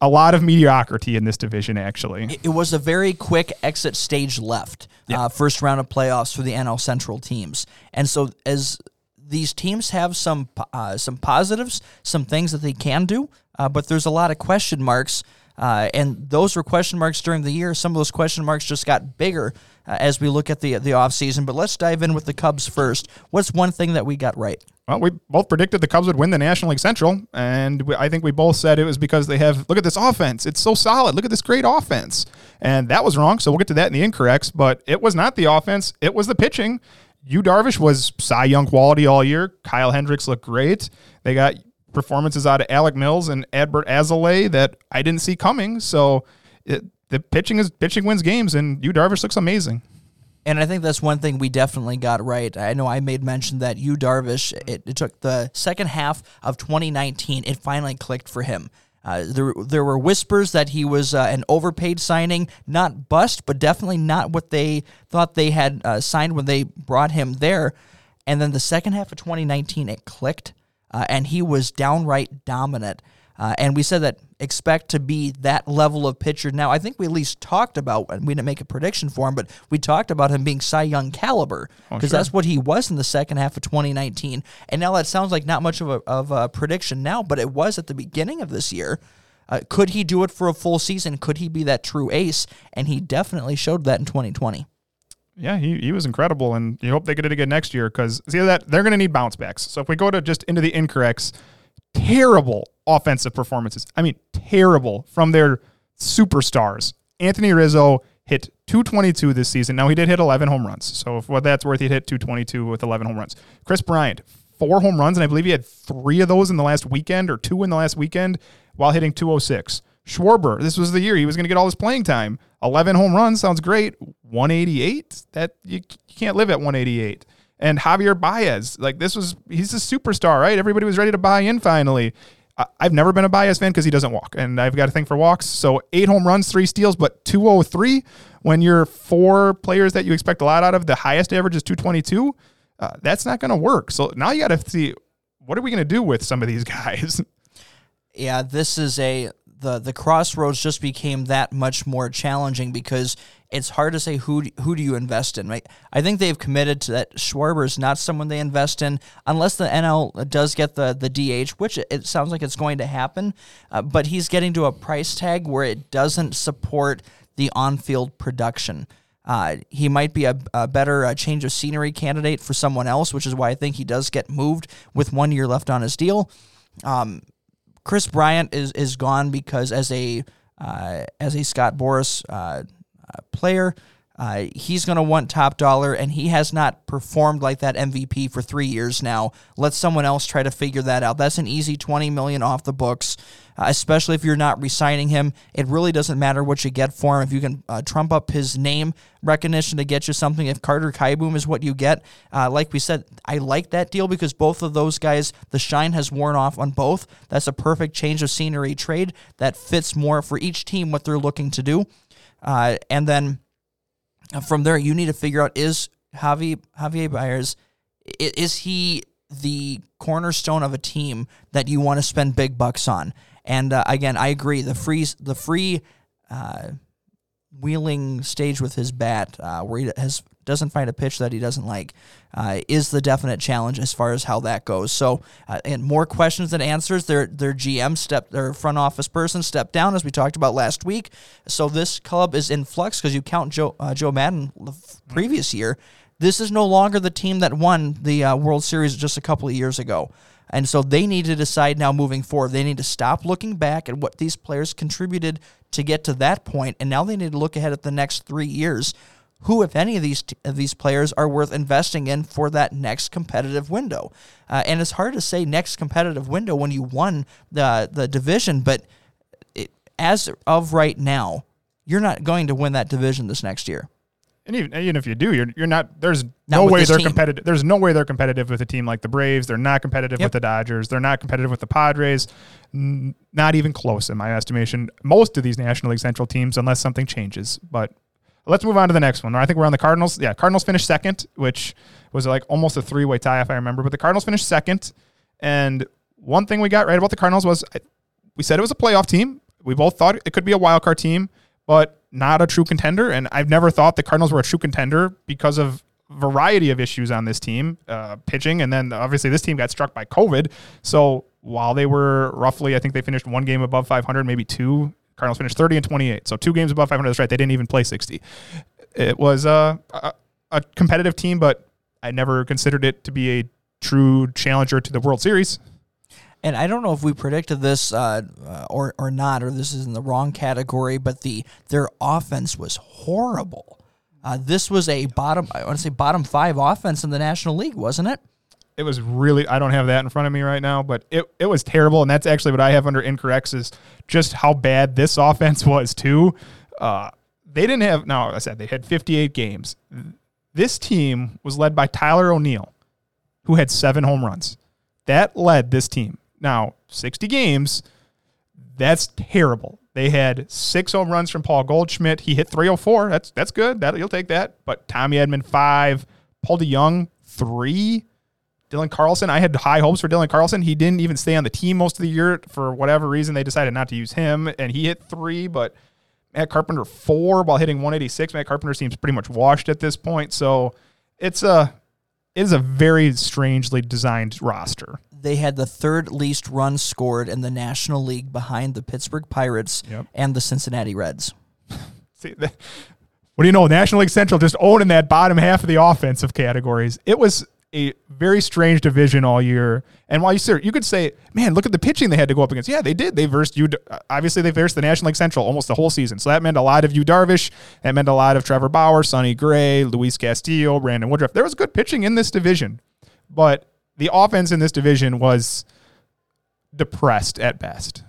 a lot of mediocrity in this division, actually. It, it was a very quick exit stage left, uh, first round of playoffs for the NL Central teams, and so as these teams have some uh, some positives, some things that they can do, uh, but there's a lot of question marks. Uh, and those were question marks during the year. Some of those question marks just got bigger uh, as we look at the the offseason. But let's dive in with the Cubs first. What's one thing that we got right? Well, we both predicted the Cubs would win the National League Central, and we, I think we both said it was because they have look at this offense. It's so solid. Look at this great offense, and that was wrong. So we'll get to that in the incorrects. But it was not the offense; it was the pitching. Yu Darvish was Cy Young quality all year. Kyle Hendricks looked great. They got performances out of Alec Mills and Adbert Alzolay that I didn't see coming. So it, the pitching is pitching wins games, and Yu Darvish looks amazing. And I think that's one thing we definitely got right. I know I made mention that Yu Darvish, it, it took the second half of 2019, it finally clicked for him. Uh, there, there were whispers that he was uh, an overpaid signing, not bust, but definitely not what they thought they had uh, signed when they brought him there. And then the second half of 2019, it clicked, uh, and he was downright dominant. Uh, and we said that expect to be that level of pitcher. Now, I think we at least talked about, and we didn't make a prediction for him, but we talked about him being Cy Young caliber because sure. that's what he was in the second half of 2019. And now that sounds like not much of a, of a prediction now, but it was at the beginning of this year. Uh, could he do it for a full season? Could he be that true ace? And he definitely showed that in 2020. Yeah, he, he was incredible, and you hope they get it again next year because see that they're going to need bounce backs. So if we go to just into the incorrects, terrible offensive performances. I mean, terrible from their superstars. Anthony Rizzo hit 222 this season. Now he did hit 11 home runs, so for what that's worth, he hit 222 with 11 home runs. Kris Bryant, four home runs, and I believe he had three of those in the last weekend or two in the last weekend while hitting 206. Schwarber, this was the year he was going to get all his playing time. 11 home runs sounds great. 188? That you, you can't live at 188. And Javier Baez, like this was he's a superstar, right? Everybody was ready to buy in finally. I've never been a Baez fan because he doesn't walk, and I've got a thing for walks. So eight home runs, three steals, but 203 when you're four players that you expect a lot out of, the highest average is 222. Uh, that's not going to work. So now you got to see what are we going to do with some of these guys. yeah, this is a the the crossroads just became that much more challenging because it's hard to say who who do you invest in. Right? I think they've committed to that. Schwarber is not someone they invest in unless the NL does get the the DH, which it sounds like it's going to happen. Uh, but he's getting to a price tag where it doesn't support the on field production. Uh, he might be a, a better uh, change of scenery candidate for someone else, which is why I think he does get moved with one year left on his deal. Um, Kris Bryant is is gone because as a uh, as a Scott Boras uh, player, uh, he's going to want top dollar, and he has not performed like that MVP for three years now. Let someone else try to figure that out. That's an easy twenty million off the books, uh, especially if you're not re-signing him. It really doesn't matter what you get for him if you can uh, trump up his name recognition to get you something. If Carter Kieboom is what you get, uh, like we said, I like that deal because both of those guys, the shine has worn off on both. That's a perfect change of scenery trade that fits more for each team what they're looking to do, uh, and then from there, you need to figure out is Javi Javier Baez is he the cornerstone of a team that you want to spend big bucks on? And uh, again, I agree. The free the free uh, wheeling stage with his bat, uh, where he has doesn't find a pitch that he doesn't like, uh, is the definite challenge as far as how that goes. So, uh, and more questions than answers. Their their GM step, their front office person stepped down as we talked about last week. So this club is in flux because you count Joe uh, Joe Maddon the previous year. This is no longer the team that won the uh, World Series just a couple of years ago. And so they need to decide now moving forward. They need to stop looking back at what these players contributed to get to that point, and now they need to look ahead at the next three years who, if any of these t- of these players, are worth investing in for that next competitive window. Uh, and it's hard to say next competitive window when you won the the division, but it, as of right now, you're not going to win that division this next year. And even, even if you do, you're you're not. There's not no way they're team. competitive. There's no way they're competitive with a team like the Braves. They're not competitive yep. with the Dodgers. They're not competitive with the Padres. N- not even close, in my estimation. Most of these National League Central teams, unless something changes. But Let's move on to the next one. I think we're on the Cardinals. Yeah, Cardinals finished second, which was like almost a three way tie if I remember. But the Cardinals finished second. And one thing we got right about the Cardinals was we said it was a playoff team. We both thought it could be a wild card team, but not a true contender. And I've never thought the Cardinals were a true contender because of variety of issues on this team, uh, pitching, and then obviously this team got struck by COVID. So while they were roughly, I think they finished one game above 500, maybe two Cardinals finished 30 and 28. So two games above 500. That's right. They didn't even play 60. It was uh, a, a competitive team, but I never considered it to be a true challenger to the World Series. And I don't know if we predicted this uh, uh, or or not, or this is in the wrong category. But the their offense was horrible. Uh, this was a bottom, I want to say bottom five offense in the National League, wasn't it? It was really I don't have that in front of me right now, but it, it was terrible. And that's actually what I have under incorrects is just how bad this offense was too. Uh, they didn't have now I said they had 58 games. This team was led by Tyler O'Neill, who had seven home runs. That led this team. Now, 60 games, that's terrible. They had six home runs from Paul Goldschmidt. He hit 304. That's that's good. That you'll take that. But Tommy Edman five, Paul DeJong three, Dylan Carlson. I had high hopes for Dylan Carlson. He didn't even stay on the team most of the year for whatever reason. They decided not to use him, and he hit three. But Matt Carpenter four while hitting 186. Matt Carpenter seems pretty much washed at this point. So it's a it is a very strangely designed roster they had the third least runs scored in the National League behind the Pittsburgh Pirates Yep. and the Cincinnati Reds. See, the, what do you know? National League Central just owning that bottom half of the offensive categories. It was a very strange division all year. And while you say, you could say, man, look at the pitching they had to go up against. Yeah, they did. They versed you. Obviously, they versed the National League Central almost the whole season. So that meant a lot of Yu, Darvish. That meant a lot of Trevor Bauer, Sonny Gray, Luis Castillo, Brandon Woodruff. There was good pitching in this division, but the offense in this division was depressed at best.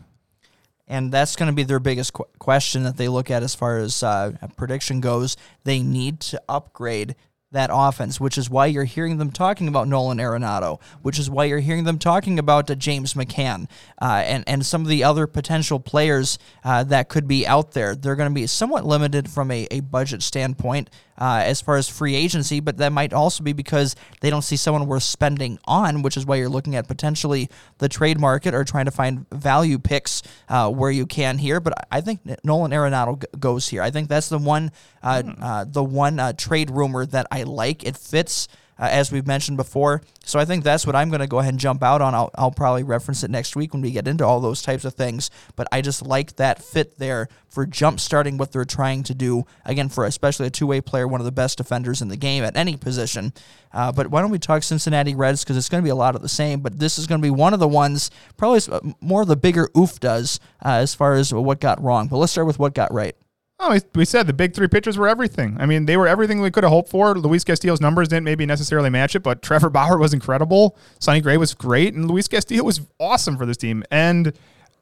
And that's going to be their biggest qu- question that they look at as far as uh, prediction goes. They need to upgrade that offense, which is why you're hearing them talking about Nolan Arenado, which is why you're hearing them talking about uh, James McCann uh, and and some of the other potential players uh, that could be out there. They're going to be somewhat limited from a, a budget standpoint uh, as far as free agency, but that might also be because they don't see someone worth spending on, which is why you're looking at potentially the trade market or trying to find value picks uh, where you can here. But I think Nolan Arenado goes here. I think that's the one uh, mm. the one trade rumor that I like. It fits uh, as we've mentioned before. So I think that's what I'm going to go ahead and jump out on. I'll, I'll probably reference it next week when we get into all those types of things. But I just like that fit there for jump starting what they're trying to do. Again, for especially a two way player, one of the best defenders in the game at any position. Uh, but why don't we talk Cincinnati Reds? Because it's going to be a lot of the same. But this is going to be one of the ones, probably more of the bigger oof does uh, as far as what got wrong. But let's start with what got right. Oh, we said the big three pitchers were everything. I mean, they were everything we could have hoped for. Luis Castillo's numbers didn't maybe necessarily match it, but Trevor Bauer was incredible. Sonny Gray was great, and Luis Castillo was awesome for this team. And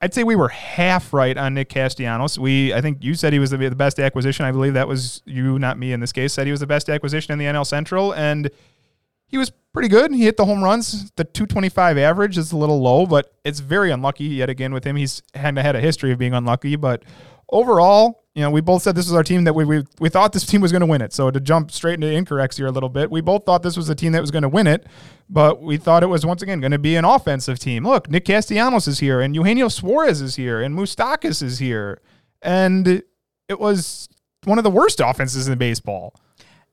I'd say we were half right on Nick Castellanos. We, I think you said he was the, best acquisition. I believe that was you, not me in this case, said he was the best acquisition in the NL Central. And he was pretty good. He hit the home runs. The 225 average is a little low, but it's very unlucky yet again with him. He's had, had a history of being unlucky, but overall, you know, we both said this was our team that we we, we thought this team was going to win it. So to jump straight into incorrects here a little bit, we both thought this was the team that was going to win it, but we thought it was once again going to be an offensive team. Look, Nick Castellanos is here, and Eugenio Suarez is here, and Moustakas is here, and it was one of the worst offenses in baseball.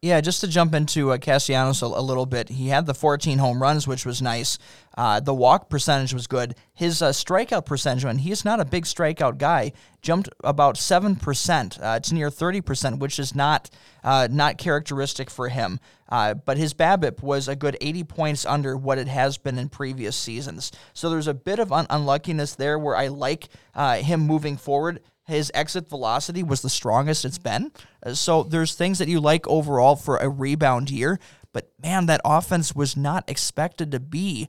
Yeah, just to jump into uh, Castellanos a, a, little bit, he had the 14 home runs, which was nice. Uh, the walk percentage was good. His uh, strikeout percentage, and he's not a big strikeout guy, jumped about seven percent. Uh, it's near 30 percent, which is not uh, not characteristic for him. Uh, but his BABIP was a good 80 points under what it has been in previous seasons. So there's a bit of un- unluckiness there, where I like him moving forward his exit velocity was the strongest it's been. Uh, so there's things that you like overall for a rebound year, but man, that offense was not expected to be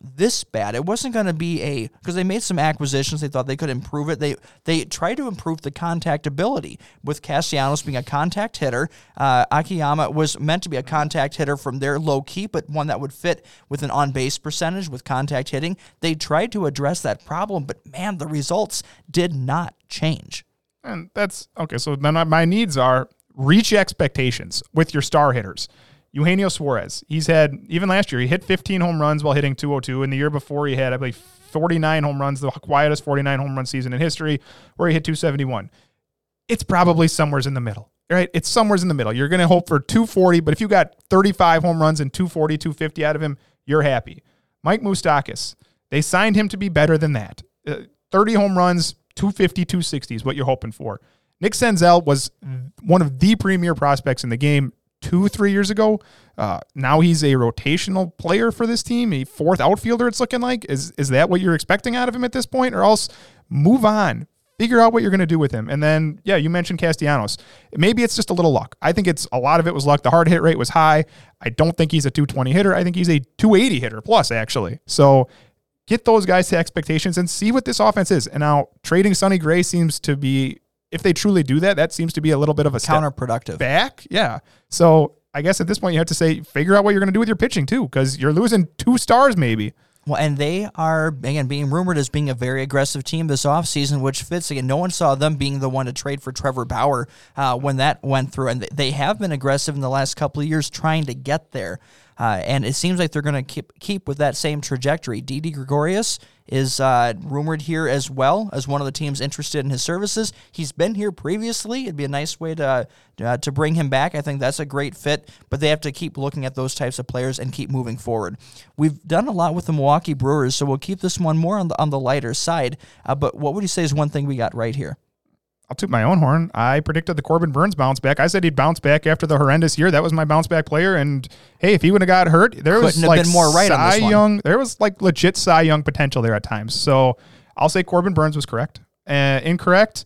this bad. It wasn't going to be a because they made some acquisitions. They thought they could improve it. They they tried to improve the contact ability with Castellanos being a contact hitter. Uh, Akiyama was meant to be a contact hitter from their low key, but one that would fit with an on base percentage with contact hitting. They tried to address that problem, but man, the results did not change. And that's okay. So then my needs are reach expectations with your star hitters. Eugenio Suarez. He's had even last year he hit 15 home runs while hitting 202, and the year before he had I believe 49 home runs, the quietest 49 home run season in history, where he hit 271. It's probably somewhere's in the middle, right? It's somewhere's in the middle. You're going to hope for 240, but if you got 35 home runs and 240, 250 out of him, you're happy. Mike Moustakas, they signed him to be better than that. Uh, 30 home runs, 250, 260 is what you're hoping for. Nick Senzel was one of the premier prospects in the game two, three years ago. Uh, now he's a rotational player for this team, a fourth outfielder. It's looking like is is that what you're expecting out of him at this point, or else move on, figure out what you're going to do with him, and then yeah, you mentioned Castellanos. Maybe it's just a little luck. I think it's a lot of it was luck. The hard hit rate was high. I don't think he's a 220 hitter. I think he's a 280 hitter plus actually. So get those guys to expectations and see what this offense is. And now trading Sonny Gray seems to be, if they truly do that, that seems to be a little bit of a Counterproductive. back. Yeah. So I guess at this point you have to say figure out what you're going to do with your pitching too, because you're losing two stars maybe. Well, and they are again being rumored as being a very aggressive team this offseason, which fits again. No one saw them being the one to trade for Trevor Bauer uh, when that went through, and they have been aggressive in the last couple of years trying to get there. Uh, and it seems like they're going to keep keep with that same trajectory. Didi Gregorius is uh, rumored here as well as one of the teams interested in his services. He's been here previously. It'd be a nice way to uh, to bring him back. I think that's a great fit. But they have to keep looking at those types of players and keep moving forward. We've done a lot with the Milwaukee Brewers, so we'll keep this one more on the on the lighter side. Uh, but what would you say is one thing we got right here? I'll toot my own horn. I predicted the Corbin Burnes bounce back. I said he'd bounce back after the horrendous year. That was my bounce back player. And hey, if he would have got hurt, there was Couldn't have like been more right on Cy this one. Young. There was like legit Cy Young potential there at times. So I'll say Corbin Burnes was correct. Uh, incorrect.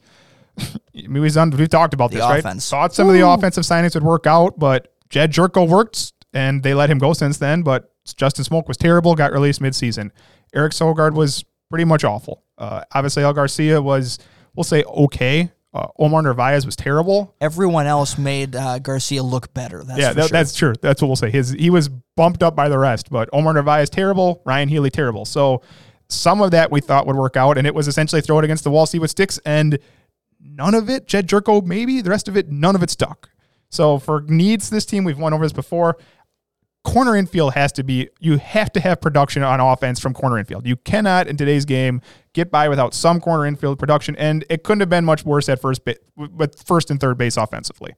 I mean, we've, done, we've talked about The this, right? offense. Thought some of the offensive signings would work out, but Jedd Gyorko worked, and they let him go since then. But Justin Smoak was terrible, got released midseason. Eric Sogard was pretty much awful. Uh, Avisail Garcia was, we'll say, okay. Uh, Omar Narvaez was terrible. Everyone else made uh, Garcia look better. That's yeah, that, sure. that's true. That's what we'll say. His he was bumped up by the rest, but Omar Narvaez terrible, Ryan Healy terrible. So some of that we thought would work out, and it was essentially throw it against the wall, see what sticks, and none of it. Jedd Gyorko maybe the rest of it, none of it stuck. So for needs, this team we've won over this before. Corner infield has to be. You have to have production on offense from corner infield. You cannot in today's game get by without some corner infield production, and it couldn't have been much worse at first, ba- with first and third base offensively.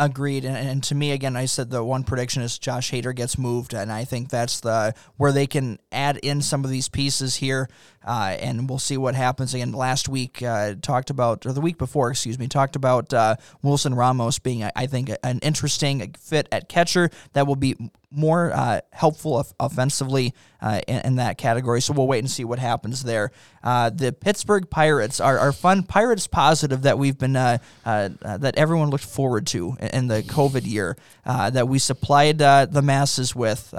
Agreed, and, and to me, again, I said the one prediction is Josh Hader gets moved, and I think that's the where they can add in some of these pieces here, uh, and we'll see what happens. Again, last week uh, talked about, or the week before, excuse me, talked about uh, Wilson Ramos being, I- I think, an interesting fit at catcher that will be more uh, helpful off- offensively uh, in, in that category. So we'll wait and see what happens there. Uh, the Pittsburgh Pirates are, are fun Pirates positive that we've been uh, uh, uh, that everyone looked forward to in, the COVID year that we supplied the masses with.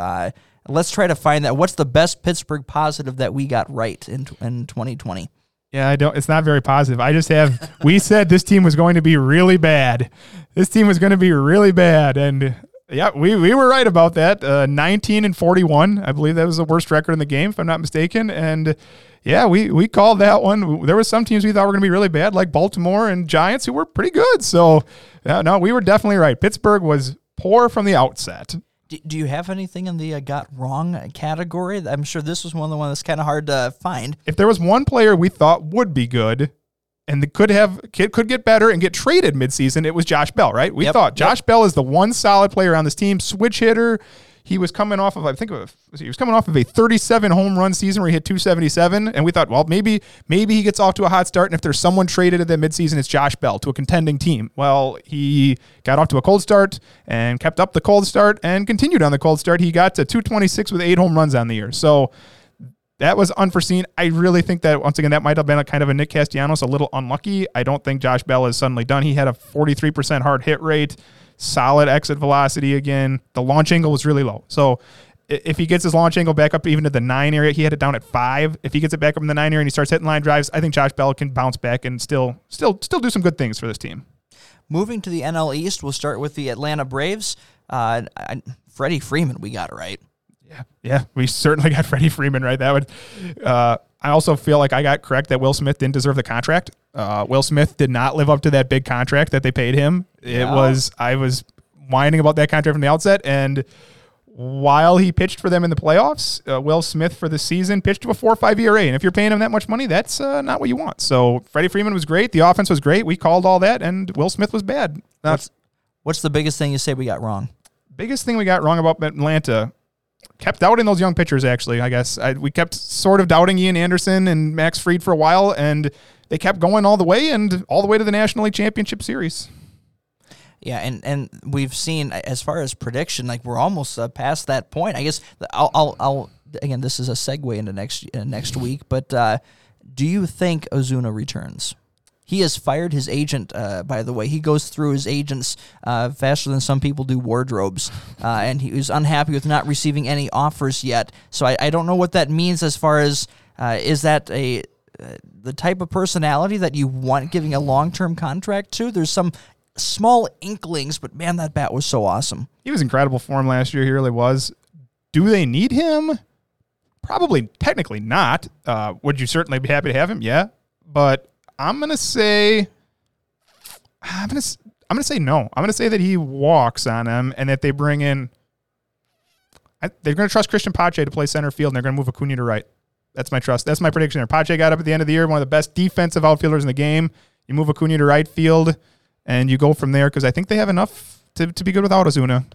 Let's try to find that. What's the best Pittsburgh positive that we got right in in 2020? Yeah, I don't. It's not very positive. I just have. we said this team was going to be really bad. This team was going to be really bad, and yeah, we we were right about that. Uh, Nineteen and forty-one. I believe that was the worst record in the game, if I'm not mistaken. And yeah, we we called that one. There were some teams we thought were going to be really bad, like Baltimore and Giants, who were pretty good. So yeah, no, we were definitely right. Pittsburgh was poor from the outset. Do, do you have anything in the uh, got wrong category? I'm sure this was one of the ones that's kind of hard to find. if there was one player we thought would be good and could have could could get better and get traded midseason, it was Josh Bell, right? We Yep, thought yep. Josh Bell is the one solid player on this team, switch hitter. He was coming off of I think of he was coming off of a 37 home run season where he hit 277, and we thought, well, maybe maybe he gets off to a hot start, and if there's someone traded at the midseason, it's Josh Bell to a contending team. Well, he got off to a cold start and kept up the cold start and continued on the cold start. He got to 226 with eight home runs on the year. So that was unforeseen. I really think that once again that might have been a kind of a Nick Castellanos, a little unlucky. I don't think Josh Bell is suddenly done. He had a 43% hard hit rate, solid exit velocity again. The launch angle was really low. So if he gets his launch angle back up even to the nine area, he had it down at five. If he gets it back up in the nine area and he starts hitting line drives, I think Josh Bell can bounce back and still still still do some good things for this team. Moving to the NL East, we'll start with the Atlanta Braves. Uh, I, Freddie Freeman, we got it right. Yeah, yeah, we certainly got Freddie Freeman right. That would. Uh, I also feel like I got correct that Will Smith didn't deserve the contract. Uh, Will Smith did not live up to that big contract that they paid him. It was I was whining about that contract from the outset, and while he pitched for them in the playoffs, uh, Will Smith for the season pitched to a four or five ERA, and if you're paying him that much money, that's uh, not what you want. So Freddie Freeman was great. The offense was great. We called all that, and Will Smith was bad. Now, What's what's the biggest thing you say we got wrong? biggest thing we got wrong about Atlanta kept doubting those young pitchers actually i guess I, we kept sort of doubting ian anderson and max Fried for a while and they kept going all the way and all the way to the national league championship series Yeah, and, and we've seen as far as prediction, like we're almost uh, past that point. I guess I'll, I'll, I'll again, this is a segue into next uh, next week. But uh, do you think Ozuna returns? He has fired his agent. Uh, by the way, he goes through his agents uh, faster than some people do wardrobes, uh, and he was unhappy with not receiving any offers yet. So I, I don't know what that means as far as uh, is that a the type of personality that you want giving a long term contract to. There's some small inklings, but man, that bat was so awesome. He was incredible for him last year. He really was. Do they need him? Probably, technically not. Uh, would you certainly be happy to have him? Yeah, but I'm gonna say, I'm gonna, I'm gonna say no. I'm gonna say that he walks on him, and that they bring in. I, they're gonna trust Cristian Pache to play center field, and they're gonna move Acuna to right. That's my trust. That's my prediction. Pache got up at the end of the year, one of the best defensive outfielders in the game. You move Acuna to right field, and you go from there because I think they have enough to, to be good without Ozuna.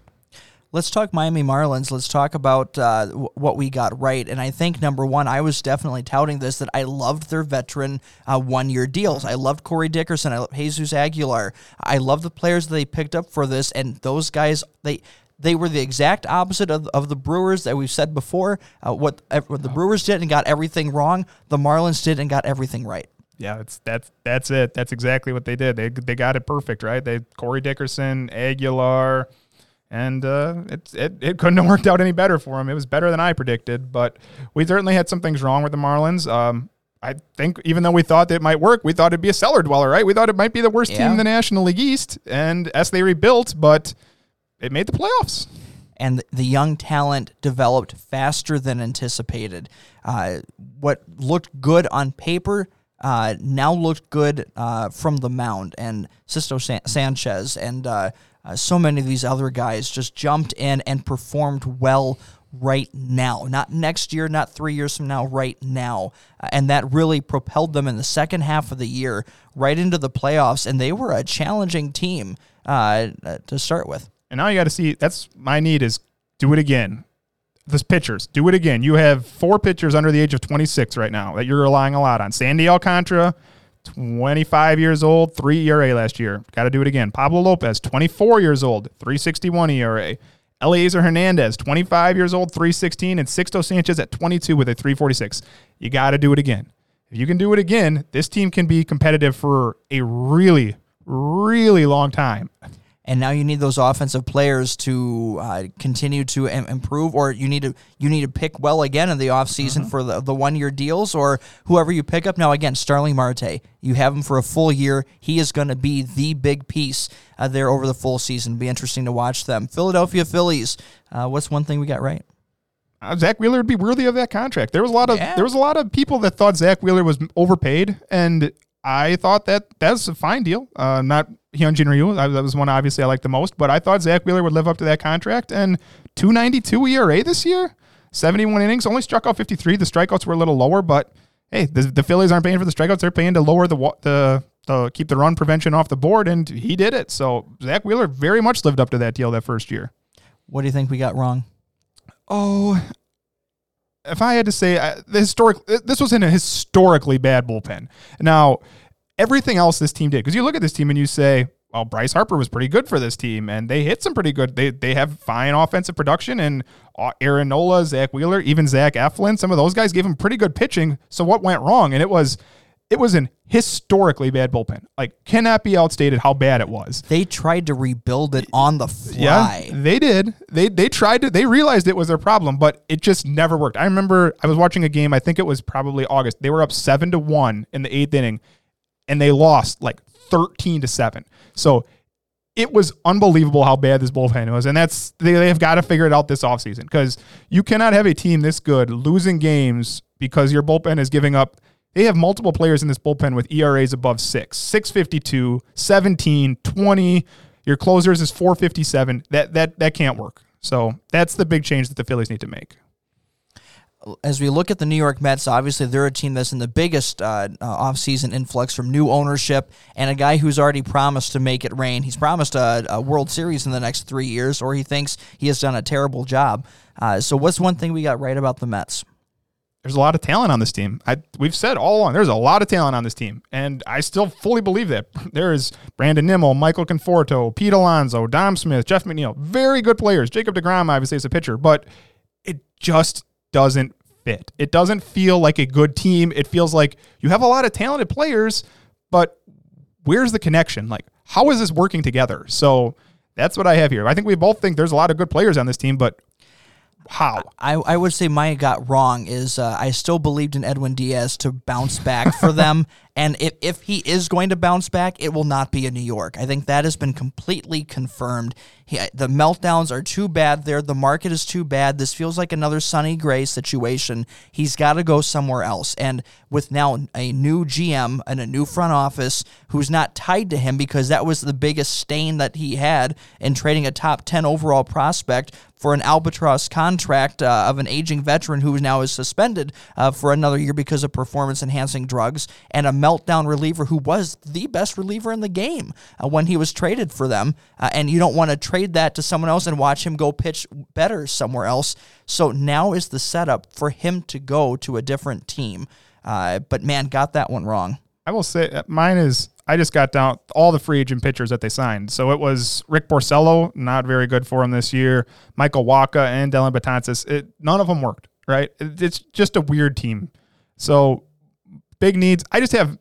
Let's talk Miami Marlins. Let's talk about uh, w- what we got right. And I think number one, I was definitely touting this that I loved their veteran uh, one year deals. I loved Corey Dickerson. I loved Jesus Aguilar. I love the players that they picked up for this. And those guys, they they were the exact opposite of, of the Brewers that we've said before. Uh, what, what the Brewers did and got everything wrong, the Marlins did and got everything right. Yeah, that's that's that's it. That's exactly what they did. They they got it perfect, right? They Corey Dickerson, Aguilar, and uh, it, it it couldn't have worked out any better for him. It was better than I predicted, but we certainly had some things wrong with the Marlins. Um, I think even though we thought it might work, we thought it'd be a cellar dweller, right? We thought it might be the worst Yeah. team in the National League East, and as they rebuilt, but it made the playoffs. and the young talent developed faster than anticipated. Uh, what looked good on paper uh, now looked good uh, from the mound, and Sixto San- Sanchez and uh, so many of these other guys just jumped in and performed well right now. Not next year, not three years from now, right now. Uh, and that really propelled them in the second half of the year right into the playoffs, and they were a challenging team uh, uh, to start with. And now you got to see. That's my need is do it again. This pitchers, do it again. You have four pitchers under the age of 26 right now that you're relying a lot on. Sandy Alcantara, 25 years old, three ERA last year. Got to do it again. Pablo Lopez, 24 years old, 361 ERA. Elieser Hernandez, 25 years old, 316, and Sixto Sanchez at 22 with a 346. You got to do it again. If you can do it again, this team can be competitive for a really, really long time. And now you need those offensive players to uh, continue to Im- improve or you need to you need to pick well again in the offseason for the, the one year deals or whoever you pick up. Now again starling marte you have him for a full year. He is going to be the big piece uh, there over the full season. Be interesting to watch them. Philadelphia phillies uh, what's one thing we got right? Uh, Zack Wheeler would be worthy of that contract. There was a lot of Yeah. there was a lot of people that thought Zack Wheeler was overpaid, and I thought that that's a fine deal. Uh, not Hyunjin Ryu, that that was one obviously I liked the most, but I thought Zack Wheeler would live up to that contract. And 292 ERA this year, 71 innings, only struck out 53. The strikeouts were a little lower, but hey, the, the Phillies aren't paying for the strikeouts; they're paying to lower the the to keep the run prevention off the board, and he did it. So Zack Wheeler very much lived up to that deal that first year. what do you think we got wrong Oh, if I had to say, uh, the historic, this was in a historically bad bullpen. Now, everything else this team did, because you look at this team and you say, well, Bryce Harper was pretty good for this team, and they hit some pretty good. They they have fine offensive production, and uh, Aaron Nola, Zack Wheeler, even Zach Eflin, some of those guys gave him pretty good pitching. So what went wrong? And it was, it was an historically bad bullpen. Like cannot be outstated how bad it was. they tried to rebuild it on the fly they did. They they tried to. They realized it was their problem, but it just never worked. I remember I was watching a game. I think it was probably August. They were up seven to one in the eighth inning, and they lost like thirteen to seven. So it was unbelievable how bad this bullpen was, and that's they, they have got to figure it out this offseason because you cannot have a team this good losing games because your bullpen is giving up. They have multiple players in this bullpen with ERAs above six, 652, 17, 20. Your closers is 457. That that that can't work. So that's the big change that the Phillies need to make. as we look at the New York Mets, obviously they're a team that's in the biggest uh, uh, offseason influx from new ownership and a guy who's already promised to make it rain. He's promised a, a World Series in the next three years, or he thinks he has done a terrible job. Uh, so, what's one thing we got right about the Mets? There's a lot of talent on this team. I, we've said all along there's a lot of talent on this team, and I still fully believe that. There is Brandon Nimmo, Michael Conforto, Pete Alonso, Dom Smith, Jeff McNeil, very good players. Jacob DeGrom obviously is a pitcher, but it just doesn't fit. It doesn't feel like a good team. It feels like you have a lot of talented players, but where's the connection? Like, how is this working together? So that's what I have here. I think we both think there's a lot of good players on this team, but how? I, I would say my got wrong is uh, I still believed in Edwin Diaz to bounce back for them. And if, if he is going to bounce back, it will not be in New York. I think that has been completely confirmed. He, the meltdowns are too bad there. The market is too bad. This feels like another Sonny Gray situation. He's got to go somewhere else. And with now a new GM and a new front office who's not tied to him because that was the biggest stain that he had in trading a top 10 overall prospect for an albatross contract uh, of an aging veteran who now is suspended uh, for another year because of performance enhancing drugs and a meltdown reliever who was the best reliever in the game uh, when he was traded for them. Uh, and you don't want to trade that to someone else and watch him go pitch better somewhere else. So now is the setup for him to go to a different team. Uh, but man, got that one wrong. I will say uh, mine is I just got down all the free agent pitchers that they signed. So it was Rick Porcello, not very good for him this year. Michael Wacha and Dellin Betances. It none of them worked. Right? It, it's just a weird team. So big needs. I just have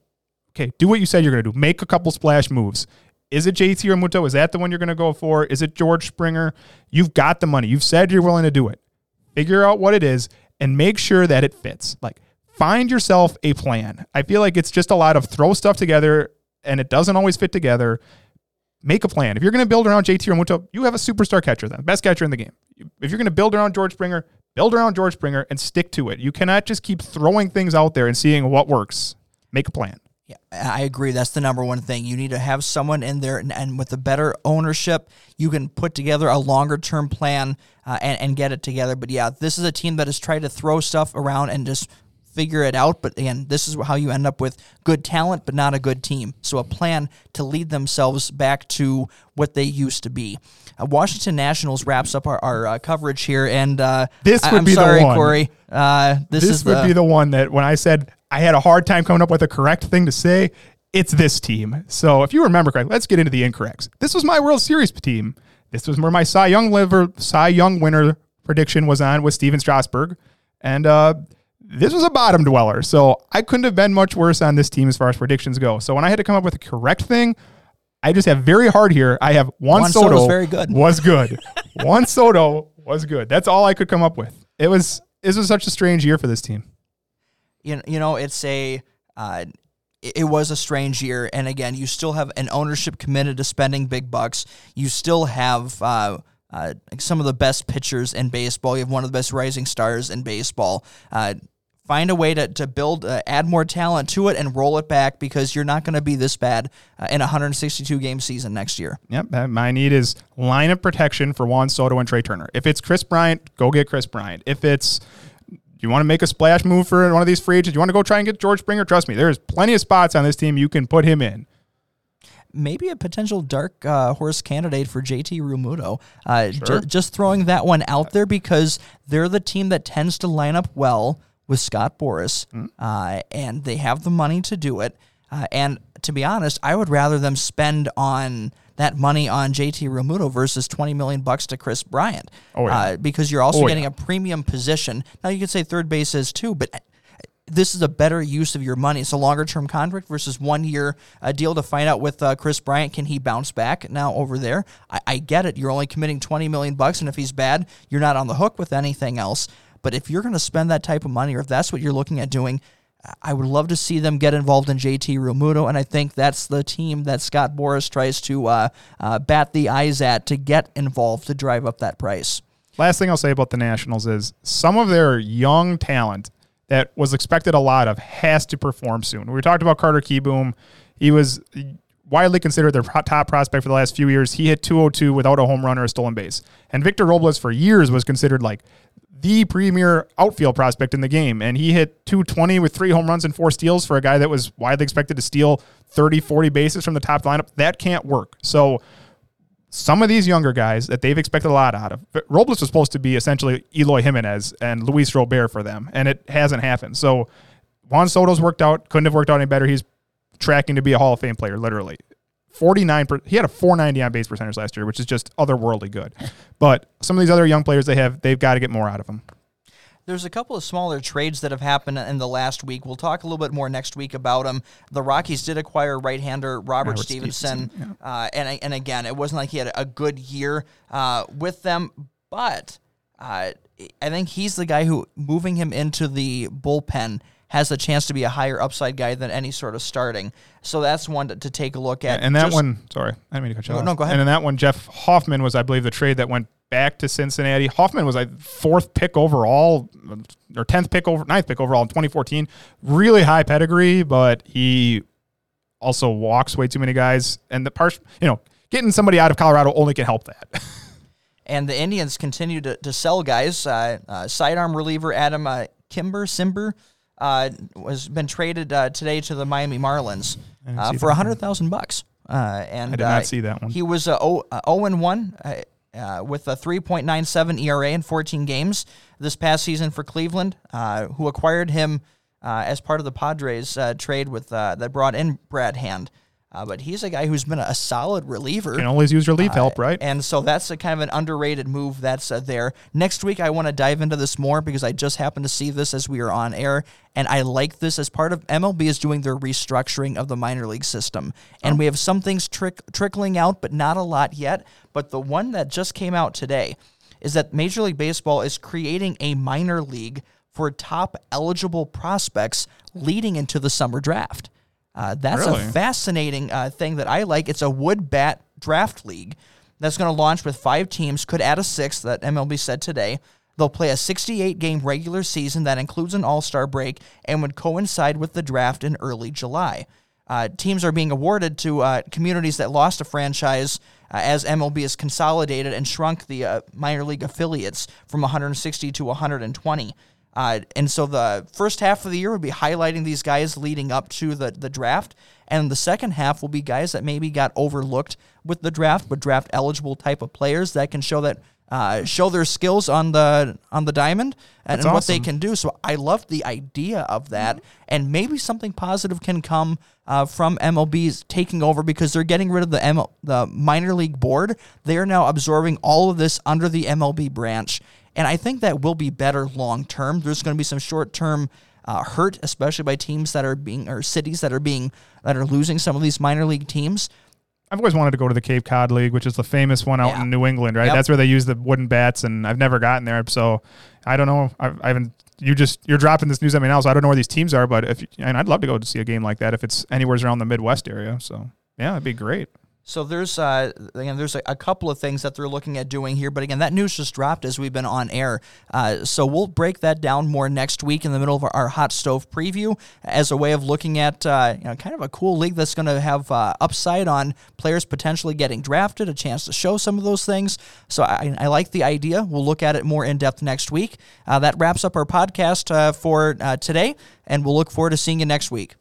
okay. Do what you said you're going to do. Make a couple splash moves. Is it JT Realmuto? Is that the one you're going to go for? Is it George Springer? You've got the money. You've said you're willing to do it. Figure out what it is and make sure that it fits. Like find yourself a plan. I feel like it's just a lot of throw stuff together and it doesn't always fit together. Make a plan. If you're going to build around JT Realmuto, you have a superstar catcher then, best catcher in the game. If you're going to build around George Springer, build around George Springer and stick to it. You cannot just keep throwing things out there and seeing what works. Make a plan. Yeah, I agree. That's the number one thing. You need to have someone in there, and, and with a better ownership, you can put together a longer term plan uh, and, and get it together. But yeah, this is a team that has tried to throw stuff around and just figure it out. But again, this is how you end up with good talent, but not a good team. So a plan to lead themselves back to what they used to be. Uh, Washington Nationals wraps up our, our uh, coverage here, and uh, This would I'm be the sorry, one. Corey. Uh, this, This, is would the, be the one that when I said I had a hard time coming up with a correct thing to say, it's this team. So if you remember correctly, let's get into the incorrects. This was my World Series team. This was where my Cy Young liver, Cy Young winner prediction was on with Stephen Strasburg. And uh, this was a bottom dweller. So I couldn't have been much worse on this team as far as predictions go. So when I had to come up with a correct thing, I just have very hard here. I have Juan, Juan Soto Soto's very good. was good. Juan Soto was good. That's all I could come up with. It was this was such a strange year for this team. you know, you know it's a uh, it it was a strange year and again you still have an ownership committed to spending big bucks you still have uh, uh, some of the best pitchers in baseball you have one of the best rising stars in baseball uh, find a way to, to build uh, add more talent to it and roll it back because you're not going to be this bad uh, in a 162 game season next year Yep. My need is line of protection for Juan Soto and Trea Turner. If it's Kris Bryant, go get Kris Bryant. If it's you want to make a splash move for one of these free agents, you want to go try and get George Springer, trust me, there's plenty of spots on this team you can put him in. maybe a potential dark uh, horse candidate for JT Realmuto. Uh, ju- just throwing that one out there because they're the team that tends to line up well with Scott Boras, uh, and they have the money to do it. Uh, and to be honest, I would rather them spend on that money on JT Realmuto versus 20 million bucks to Kris Bryant. Oh, yeah. uh, because you're also Oh, getting yeah. a premium position. Now you could say third base is too, but this is a better use of your money. It's a longer term contract versus one year uh, deal to find out with uh, Kris Bryant can he bounce back now over there. I, I get it. You're only committing 20 million bucks, and if he's bad, you're not on the hook with anything else. But if you're going to spend that type of money, or if that's what you're looking at doing, I would love to see them get involved in JT Realmuto, and I think that's the team that Scott Boras tries to uh, uh, bat the eyes at to get involved to drive up that price. Last thing I'll say about the Nationals is some of their young talent that was expected a lot of has to perform soon. We talked about Carter Kieboom. He was widely considered their top prospect for the last few years. He hit 202 without a home run or a stolen base. And Victor Robles for years was considered like the premier outfield prospect in the game. And he hit 220 with three home runs and four steals for a guy that was widely expected to steal 30, 40 bases from the top lineup. That can't work. So some of these younger guys that they've expected a lot out of. Robles was supposed to be essentially Eloy Jimenez and Luis Robert for them, and it hasn't happened. So Juan Soto's worked out, couldn't have worked out any better. He's tracking to be a Hall of Fame player, literally. 49 per, he had a 490 on base percentage last year, which is just otherworldly good. But some of these other young players they have, they've got to get more out of them. There's a couple of smaller trades that have happened in the last week. We'll talk a little bit more next week about them. The Rockies did acquire right-hander Robert, Robert Stephenson, Stephenson, uh, and and again, it wasn't like he had a good year uh, with them, but uh, I think he's the guy who moving him into the bullpen has a chance to be a higher upside guy than any sort of starting. So that's one to, to take a look at. And that Just- one, sorry, I didn't mean to cut you No, off. no, go ahead. And in that one, Jeff Hoffman was, I believe, the trade that went back to Cincinnati. Hoffman was like fourth pick overall, or tenth pick over, ninth pick overall in 2014. Really high pedigree, but he also walks way too many guys. And the part, you know, getting somebody out of Colorado only can help that. And the Indians continue to, to sell guys. Uh, uh, sidearm reliever Adam uh, Kimber Cimber uh, was been traded uh, today to the Miami Marlins uh, for a hundred thousand bucks. Uh, and I did uh, not see that one. He was uh, o, uh, 0 and one. Uh, uh, with a 3.97 ERA in 14 games this past season for Cleveland, uh, who acquired him uh, as part of the Padres uh, trade with uh, that brought in Brad Hand. Uh, but he's a guy who's been a, solid reliever. can always use relief Uh, help, right? And so that's a kind of an underrated move that's uh, there. Next week, I want to dive into this more because I just happened to see this as we are on air, and I like this as part of MLB is doing their restructuring of the minor league system, and we have some things trick, trickling out, but not a lot yet. But the one that just came out today is that Major League Baseball is creating a minor league for top eligible prospects leading into the summer draft. Uh, that's Really? a fascinating uh, thing that I like. It's a wood bat draft league that's going to launch with five teams, could add a sixth that MLB said today. They'll play a 68 game regular season that includes an all star break and would coincide with the draft in early July. Uh, teams are being awarded to uh, communities that lost a franchise uh, as MLB has consolidated and shrunk the uh, minor league affiliates from 160 to 120. Uh, and so the first half of the year will be highlighting these guys leading up to the, the draft. And the second half will be guys that maybe got overlooked with the draft, but draft eligible type of players that can show that uh, show their skills on the on the diamond and, and what they can do. So I love the idea of that, and maybe something positive can come uh, from MLB's taking over because they're getting rid of the ML, the minor league board. They are now absorbing all of this under the MLB branch, and I think that will be better long term. There's going to be some short term. Uh, hurt, especially by teams that are being or cities that are being that are losing some of these minor league teams. I've always wanted to go to the Cape Cod League, which is the famous one out Yeah. in New England, right? Yep. That's where they use the wooden bats, and I've never gotten there. So I don't know. I've, I haven't. You just you're dropping this news at me now, so I don't know where these teams are. But if and I'd love to go to see a game like that if it's anywhere around the Midwest area. So yeah, it'd be great. So there's uh, again there's a, a couple of things that they're looking at doing here, but again that news just dropped as we've been on air. Uh, so we'll break that down more next week in the middle of our, hot stove preview as a way of looking at uh, you know kind of a cool league that's going to have uh, upside on players potentially getting drafted, a chance to show some of those things. So I, I like the idea. We'll look at it more in depth next week. Uh, that wraps up our podcast uh, for today, and we'll look forward to seeing you next week.